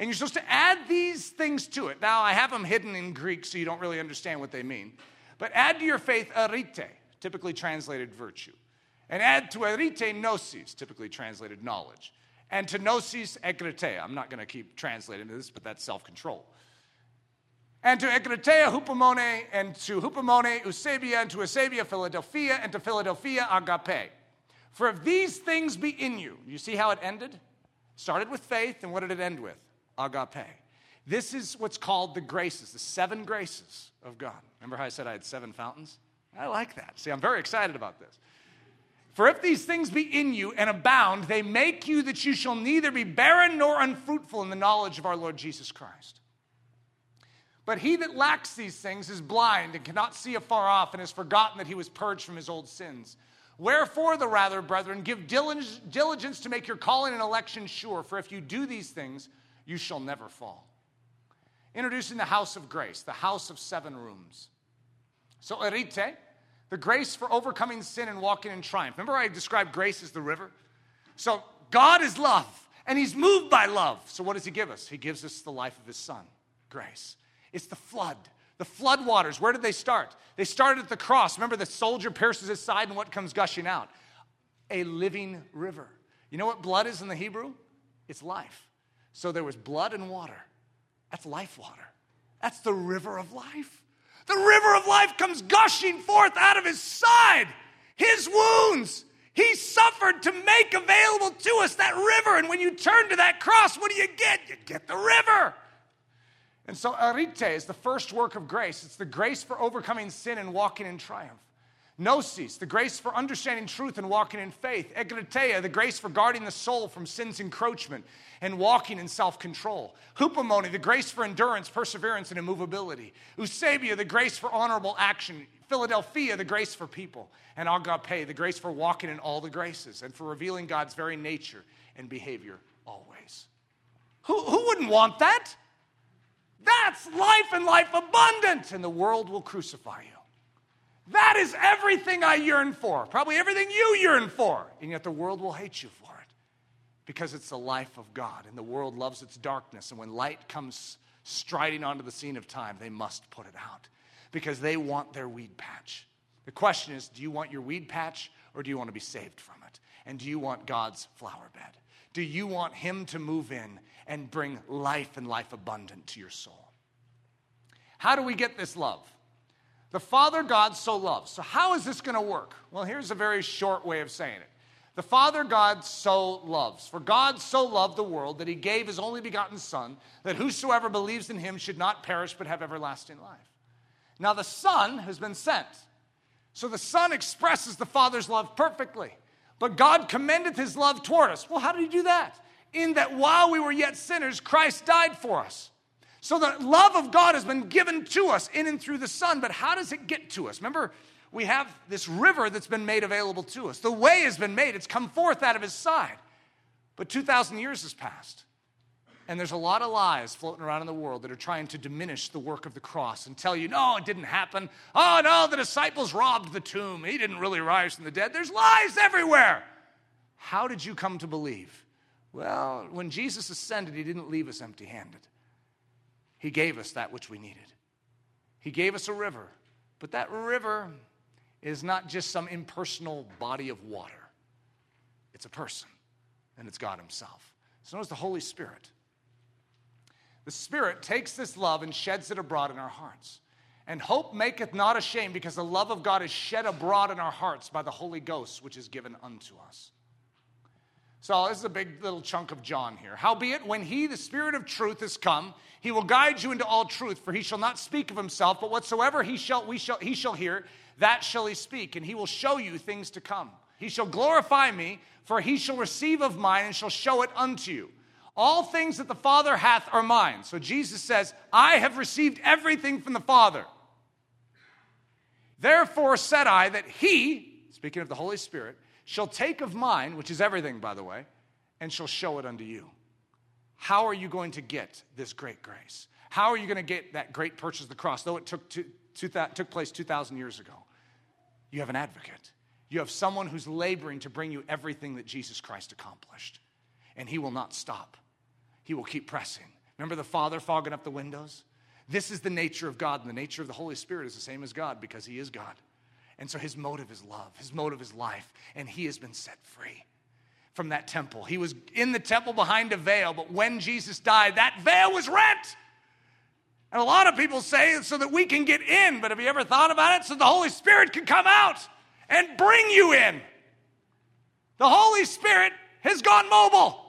and you're supposed to add these things to it. Now, I have them hidden in Greek, so you don't really understand what they mean. But add to your faith arete, typically translated virtue. And add to arete gnosis, typically translated knowledge. And to gnosis egkrateia. I'm not going to keep translating this, but that's self control. And to egkrateia hupomone, and to hupomone eusebia, and to eusebia Philadelphia, and to Philadelphia agape. For if these things be in you, you see how it ended? Started with faith, and what did it end with? Agape. This is what's called the graces, the seven graces of God. Remember how I said I had seven fountains? I like that. See, I'm very excited about this. For if these things be in you and abound, they make you that you shall neither be barren nor unfruitful in the knowledge of our Lord Jesus Christ. But he that lacks these things is blind and cannot see afar off and has forgotten that he was purged from his old sins. Wherefore, the rather, brethren, give diligence to make your calling and election sure, for if you do these things, you shall never fall. Introducing the house of grace, the house of seven rooms. So, arete, the grace for overcoming sin and walking in triumph. Remember, I described grace as the river? So, God is love, and He's moved by love. So, what does He give us? He gives us the life of His Son, grace. It's the flood. The flood waters, where did they start? They started at the cross. Remember, the soldier pierces his side, and what comes gushing out? A living river. You know what blood is in the Hebrew? It's life. So there was blood and water. That's life water. That's the river of life. The river of life comes gushing forth out of his side. His wounds, he suffered to make available to us that river. And when you turn to that cross, what do you get? You get the river. And so, arete is the first work of grace. It's the grace for overcoming sin and walking in triumph. Gnosis, the grace for understanding truth and walking in faith. Egkrateia, the grace for guarding the soul from sin's encroachment and walking in self control. Hupomone, the grace for endurance, perseverance, and immovability. Eusebia, the grace for honorable action. Philadelphia, the grace for people. And agape, the grace for walking in all the graces and for revealing God's very nature and behavior always. Who, who wouldn't want that? That's life and life abundant, and the world will crucify you. That is everything I yearn for, probably everything you yearn for, and yet the world will hate you for it because it's the life of God, and the world loves its darkness. And when light comes striding onto the scene of time, they must put it out because they want their weed patch. The question is do you want your weed patch or do you want to be saved from it? And do you want God's flower bed? Do you want Him to move in and bring life and life abundant to your soul. How do we get this love? The Father God so loves. So, how is this going to work? Well, here's a very short way of saying it. The Father God so loves. For God so loved the world that he gave his only begotten Son, that whosoever believes in him should not perish but have everlasting life. Now, the Son has been sent. So the Son expresses the Father's love perfectly. But God commendeth his love toward us. Well, how did he do that? In that while we were yet sinners, Christ died for us. So the love of God has been given to us in and through the Son. But how does it get to us? Remember, we have this river that's been made available to us. The way has been made, it's come forth out of his side. But 2,000 years has passed. And there's a lot of lies floating around in the world that are trying to diminish the work of the cross and tell you, no, it didn't happen. Oh, no, the disciples robbed the tomb. He didn't really rise from the dead. There's lies everywhere. How did you come to believe? Well, when Jesus ascended, he didn't leave us empty handed. He gave us that which we needed. He gave us a river, but that river is not just some impersonal body of water, it's a person, and it's God Himself. So, as the Holy Spirit. The Spirit takes this love and sheds it abroad in our hearts. And hope maketh not ashamed, because the love of God is shed abroad in our hearts by the Holy Ghost, which is given unto us. So, this is a big little chunk of John here. Howbeit, when he, the Spirit of truth, is come, he will guide you into all truth, for he shall not speak of himself, but whatsoever he shall, we shall, he shall hear, that shall he speak, and he will show you things to come. He shall glorify me, for he shall receive of mine and shall show it unto you. All things that the Father hath are mine. So Jesus says, I have received everything from the Father. Therefore said I that he, speaking of the Holy Spirit, shall take of mine, which is everything, by the way, and shall show it unto you. How are you going to get this great grace? How are you going to get that great purchase of the cross, though it took, two, two, took place 2,000 years ago? You have an advocate. You have someone who's laboring to bring you everything that Jesus Christ accomplished. And he will not stop he will keep pressing. Remember the Father fogging up the windows? This is the nature of God, and the nature of the Holy Spirit is the same as God because He is God. And so His motive is love, His motive is life, and He has been set free from that temple. He was in the temple behind a veil, but when Jesus died, that veil was rent. And a lot of people say so that we can get in, but have you ever thought about it? So the Holy Spirit can come out and bring you in. The Holy Spirit has gone mobile.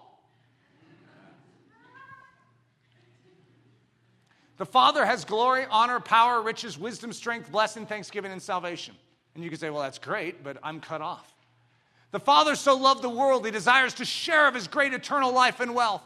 The Father has glory, honor, power, riches, wisdom, strength, blessing, thanksgiving, and salvation. And you can say, well, that's great, but I'm cut off. The Father so loved the world, he desires to share of his great eternal life and wealth.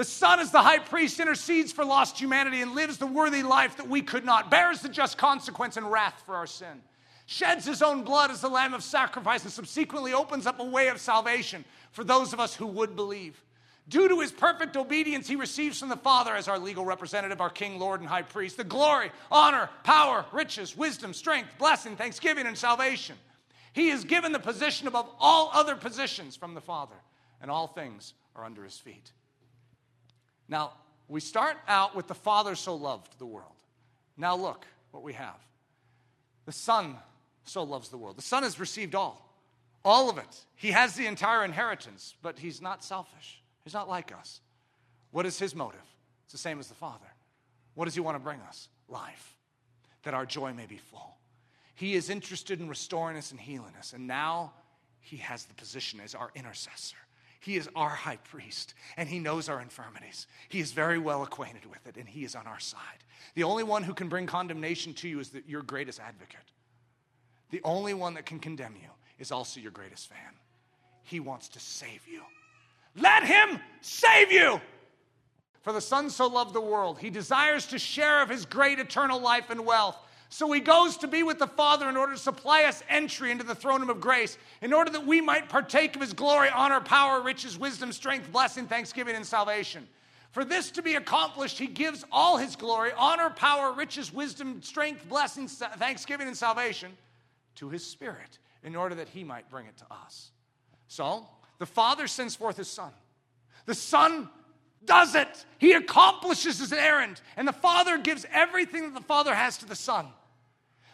The Son, as the high priest, intercedes for lost humanity and lives the worthy life that we could not, bears the just consequence and wrath for our sin, sheds his own blood as the lamb of sacrifice, and subsequently opens up a way of salvation for those of us who would believe. Due to his perfect obedience, he receives from the Father as our legal representative, our King, Lord, and High Priest, the glory, honor, power, riches, wisdom, strength, blessing, thanksgiving, and salvation. He is given the position above all other positions from the Father, and all things are under his feet. Now, we start out with the Father so loved the world. Now, look what we have. The Son so loves the world. The Son has received all, all of it. He has the entire inheritance, but he's not selfish. He's not like us. What is his motive? It's the same as the Father. What does he want to bring us? Life, that our joy may be full. He is interested in restoring us and healing us. And now he has the position as our intercessor. He is our high priest, and he knows our infirmities. He is very well acquainted with it, and he is on our side. The only one who can bring condemnation to you is the, your greatest advocate. The only one that can condemn you is also your greatest fan. He wants to save you. Let him save you. For the Son so loved the world, he desires to share of his great eternal life and wealth. So he goes to be with the Father in order to supply us entry into the throne room of grace, in order that we might partake of his glory, honor, power, riches, wisdom, strength, blessing, thanksgiving, and salvation. For this to be accomplished, he gives all his glory, honor, power, riches, wisdom, strength, blessing, thanksgiving, and salvation to his Spirit, in order that he might bring it to us. So, the Father sends forth His Son. The Son does it, He accomplishes His errand. And the Father gives everything that the Father has to the Son.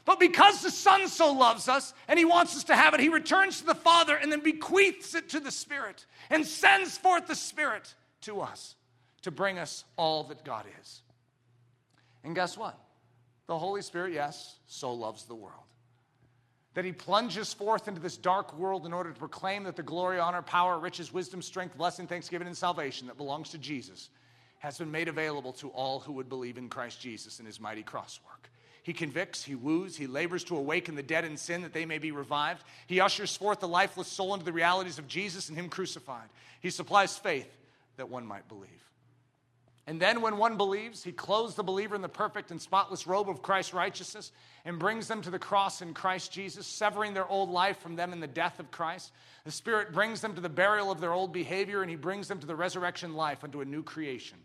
But because the Son so loves us and He wants us to have it, He returns to the Father and then bequeaths it to the Spirit and sends forth the Spirit to us to bring us all that God is. And guess what? The Holy Spirit, yes, so loves the world. That he plunges forth into this dark world in order to proclaim that the glory, honor, power, riches, wisdom, strength, blessing, thanksgiving, and salvation that belongs to Jesus has been made available to all who would believe in Christ Jesus and his mighty cross work. He convicts, he woos, he labors to awaken the dead in sin that they may be revived. He ushers forth the lifeless soul into the realities of Jesus and him crucified. He supplies faith that one might believe. And then, when one believes, he clothes the believer in the perfect and spotless robe of Christ's righteousness and brings them to the cross in Christ Jesus, severing their old life from them in the death of Christ. The Spirit brings them to the burial of their old behavior and he brings them to the resurrection life unto a new creation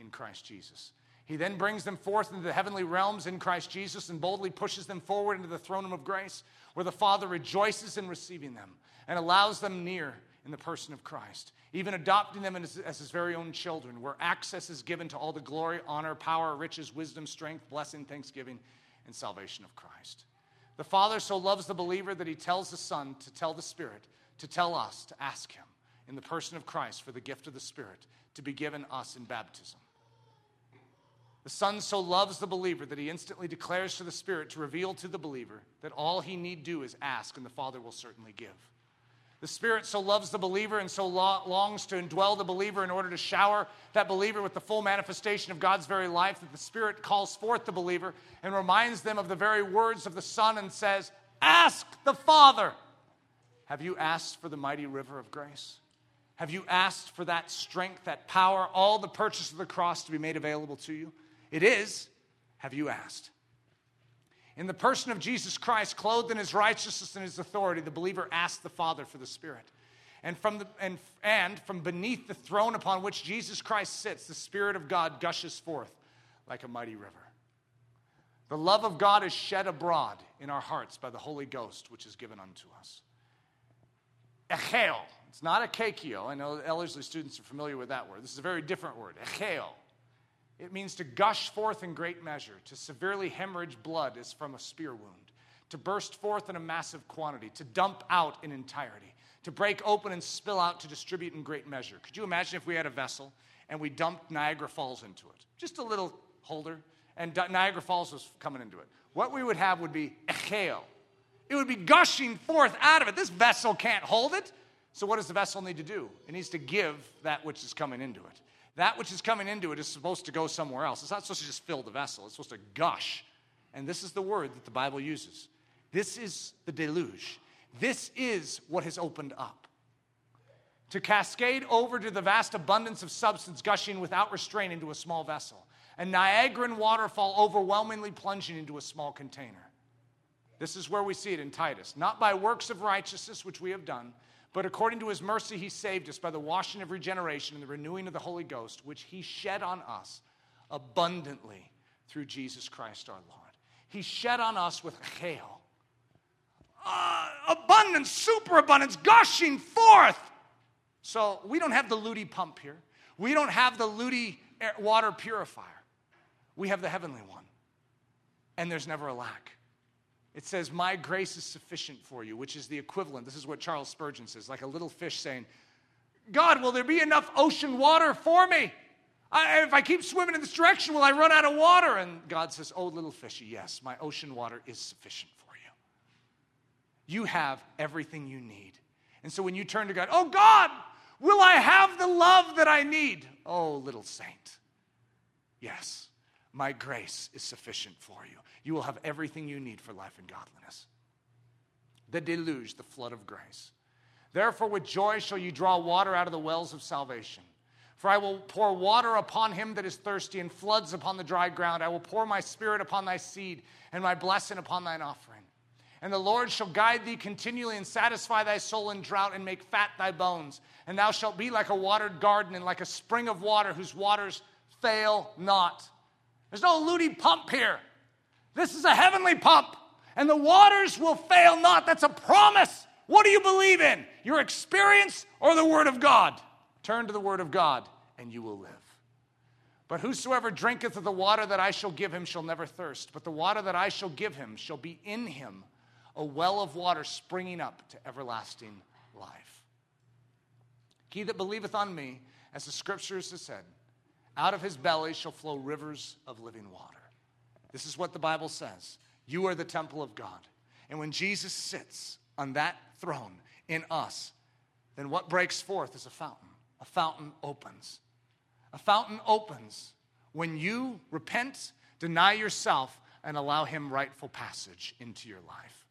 in Christ Jesus. He then brings them forth into the heavenly realms in Christ Jesus and boldly pushes them forward into the throne room of grace, where the Father rejoices in receiving them and allows them near in the person of Christ, even adopting them as, as, his very own children, where access is given to all the glory, honor, power, riches, wisdom, strength, blessing, thanksgiving, and salvation of Christ. The Father so loves the believer that he tells the Son to tell the Spirit, to tell us to ask him in the person of Christ for the gift of the Spirit to be given us in baptism. The Son so loves the believer that he instantly declares to the Spirit to reveal to the believer that all he need do is ask, and the Father will certainly give. The Spirit so loves the believer and so longs to indwell the believer in order to shower that believer with the full manifestation of God's very life that the Spirit calls forth the believer and reminds them of the very words of the Son and says, Ask the Father. Have you asked for the mighty river of grace? Have you asked for that strength, that power, all the purchase of the cross to be made available to you? It is. Have you asked? In the person of Jesus Christ, clothed in his righteousness and his authority, the believer asks the Father for the Spirit. And from, the, and, and from beneath the throne upon which Jesus Christ sits, the Spirit of God gushes forth like a mighty river. The love of God is shed abroad in our hearts by the Holy Ghost, which is given unto us. Ekcheo. It's not a kekio. I know Ellerslie students are familiar with that word. This is a very different word. Ekcheo. It means to gush forth in great measure, to severely hemorrhage blood as from a spear wound, to burst forth in a massive quantity, to dump out in entirety, to break open and spill out, to distribute in great measure. Could you imagine if we had a vessel and we dumped Niagara Falls into it? Just a little holder, and Niagara Falls was coming into it. What we would have would be echeo. It would be gushing forth out of it. This vessel can't hold it. So, what does the vessel need to do? It needs to give that which is coming into it. That which is coming into it is supposed to go somewhere else. It's not supposed to just fill the vessel, it's supposed to gush. And this is the word that the Bible uses. This is the deluge. This is what has opened up. To cascade over to the vast abundance of substance gushing without restraint into a small vessel. A Niagaran waterfall overwhelmingly plunging into a small container. This is where we see it in Titus. Not by works of righteousness, which we have done, but according to his mercy, he saved us by the washing of regeneration and the renewing of the Holy Ghost, which he shed on us abundantly through Jesus Christ our Lord. He shed on us with hail. Uh, abundance, superabundance, gushing forth. So we don't have the Ludy pump here. We don't have the Ludy water purifier. We have the heavenly one. And there's never a lack. It says, My grace is sufficient for you, which is the equivalent. This is what Charles Spurgeon says, like a little fish saying, God, will there be enough ocean water for me? I, if I keep swimming in this direction, will I run out of water? And God says, Oh, little fishy, yes, my ocean water is sufficient for you. You have everything you need. And so when you turn to God, Oh, God, will I have the love that I need? Oh, little saint, yes, my grace is sufficient for you you will have everything you need for life and godliness. The deluge, the flood of grace. Therefore, with joy shall you draw water out of the wells of salvation. For I will pour water upon him that is thirsty, and floods upon the dry ground. I will pour my spirit upon thy seed, and my blessing upon thine offering. And the Lord shall guide thee continually, and satisfy thy soul in drought, and make fat thy bones. And thou shalt be like a watered garden, and like a spring of water whose waters fail not. There's no Ludy pump here. This is a heavenly pump, and the waters will fail not. That's a promise. What do you believe in? Your experience or the Word of God? Turn to the Word of God, and you will live. But whosoever drinketh of the water that I shall give him shall never thirst, but the water that I shall give him shall be in him a well of water springing up to everlasting life. He that believeth on me, As the scriptures have said, out of his belly shall flow rivers of living water. This is what the Bible says. You are the temple of God. And when Jesus sits on that throne in us, then what breaks forth is a fountain. A fountain opens. A fountain opens when you repent, deny yourself, and allow Him rightful passage into your life.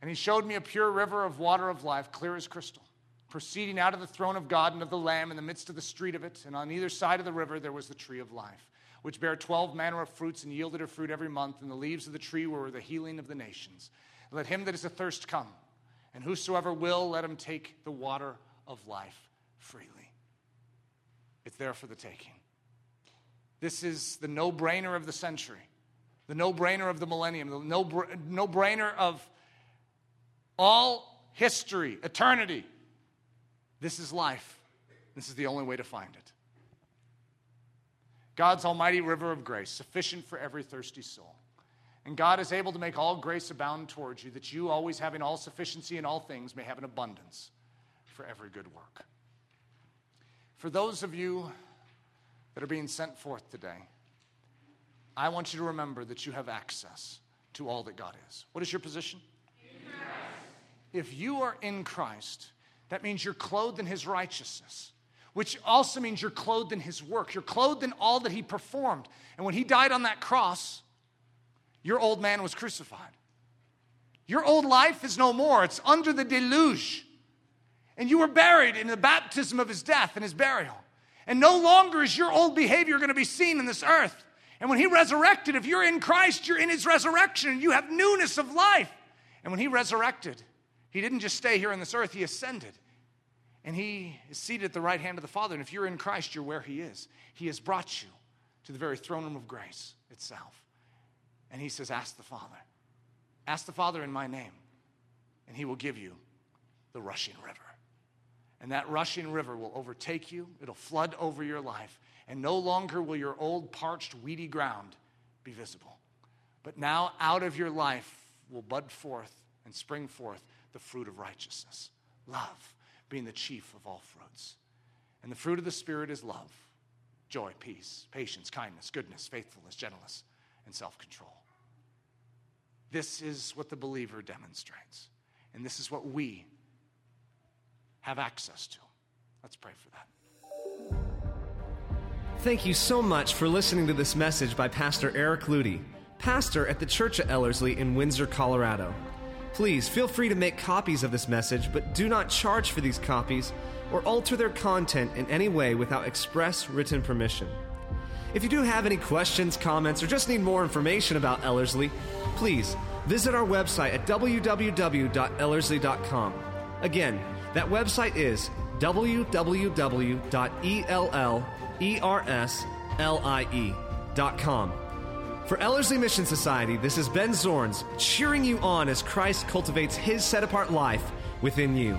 And He showed me a pure river of water of life, clear as crystal, proceeding out of the throne of God and of the Lamb in the midst of the street of it. And on either side of the river there was the tree of life, which bare twelve manner of fruits and yielded her fruit every month. And the leaves of the tree were the healing of the nations. Let him that is athirst come, and whosoever will, let him take the water of life freely. It's there for the taking. This is the no brainer of the century, the no brainer of the millennium, the no brainer of all history, eternity. This is life. This is the only way to find it. God's almighty river of grace, sufficient for every thirsty soul. And God is able to make all grace abound towards you, that you, always having all sufficiency in all things, may have an abundance for every good work. For those of you that are being sent forth today, I want you to remember that you have access to all that God is. What is your position? If you are in Christ, that means you're clothed in his righteousness, which also means you're clothed in his work. You're clothed in all that he performed. And when he died on that cross, your old man was crucified. Your old life is no more, it's under the deluge. And you were buried in the baptism of his death and his burial. And no longer is your old behavior going to be seen in this earth. And when he resurrected, if you're in Christ, you're in his resurrection and you have newness of life. And when he resurrected, he didn't just stay here on this earth, he ascended. And he is seated at the right hand of the Father. And if you're in Christ, you're where he is. He has brought you to the very throne room of grace itself. And he says, Ask the Father. Ask the Father in my name, and he will give you the rushing river. And that rushing river will overtake you, it'll flood over your life, and no longer will your old, parched, weedy ground be visible. But now out of your life will bud forth and spring forth the fruit of righteousness, love being the chief of all fruits. And the fruit of the Spirit is love, joy, peace, patience, kindness, goodness, faithfulness, gentleness, and self control. This is what the believer demonstrates. And this is what we have access to. Let's pray for that. Thank you so much for listening to this message by Pastor Eric Ludy, pastor at the Church of Ellerslie in Windsor, Colorado. Please feel free to make copies of this message, but do not charge for these copies or alter their content in any way without express written permission. If you do have any questions, comments, or just need more information about Ellerslie, please visit our website at www.ellerslie.com. Again, that website is www.ellerslie.com. For Ellerslie Mission Society, this is Ben Zorns cheering you on as Christ cultivates his set apart life within you.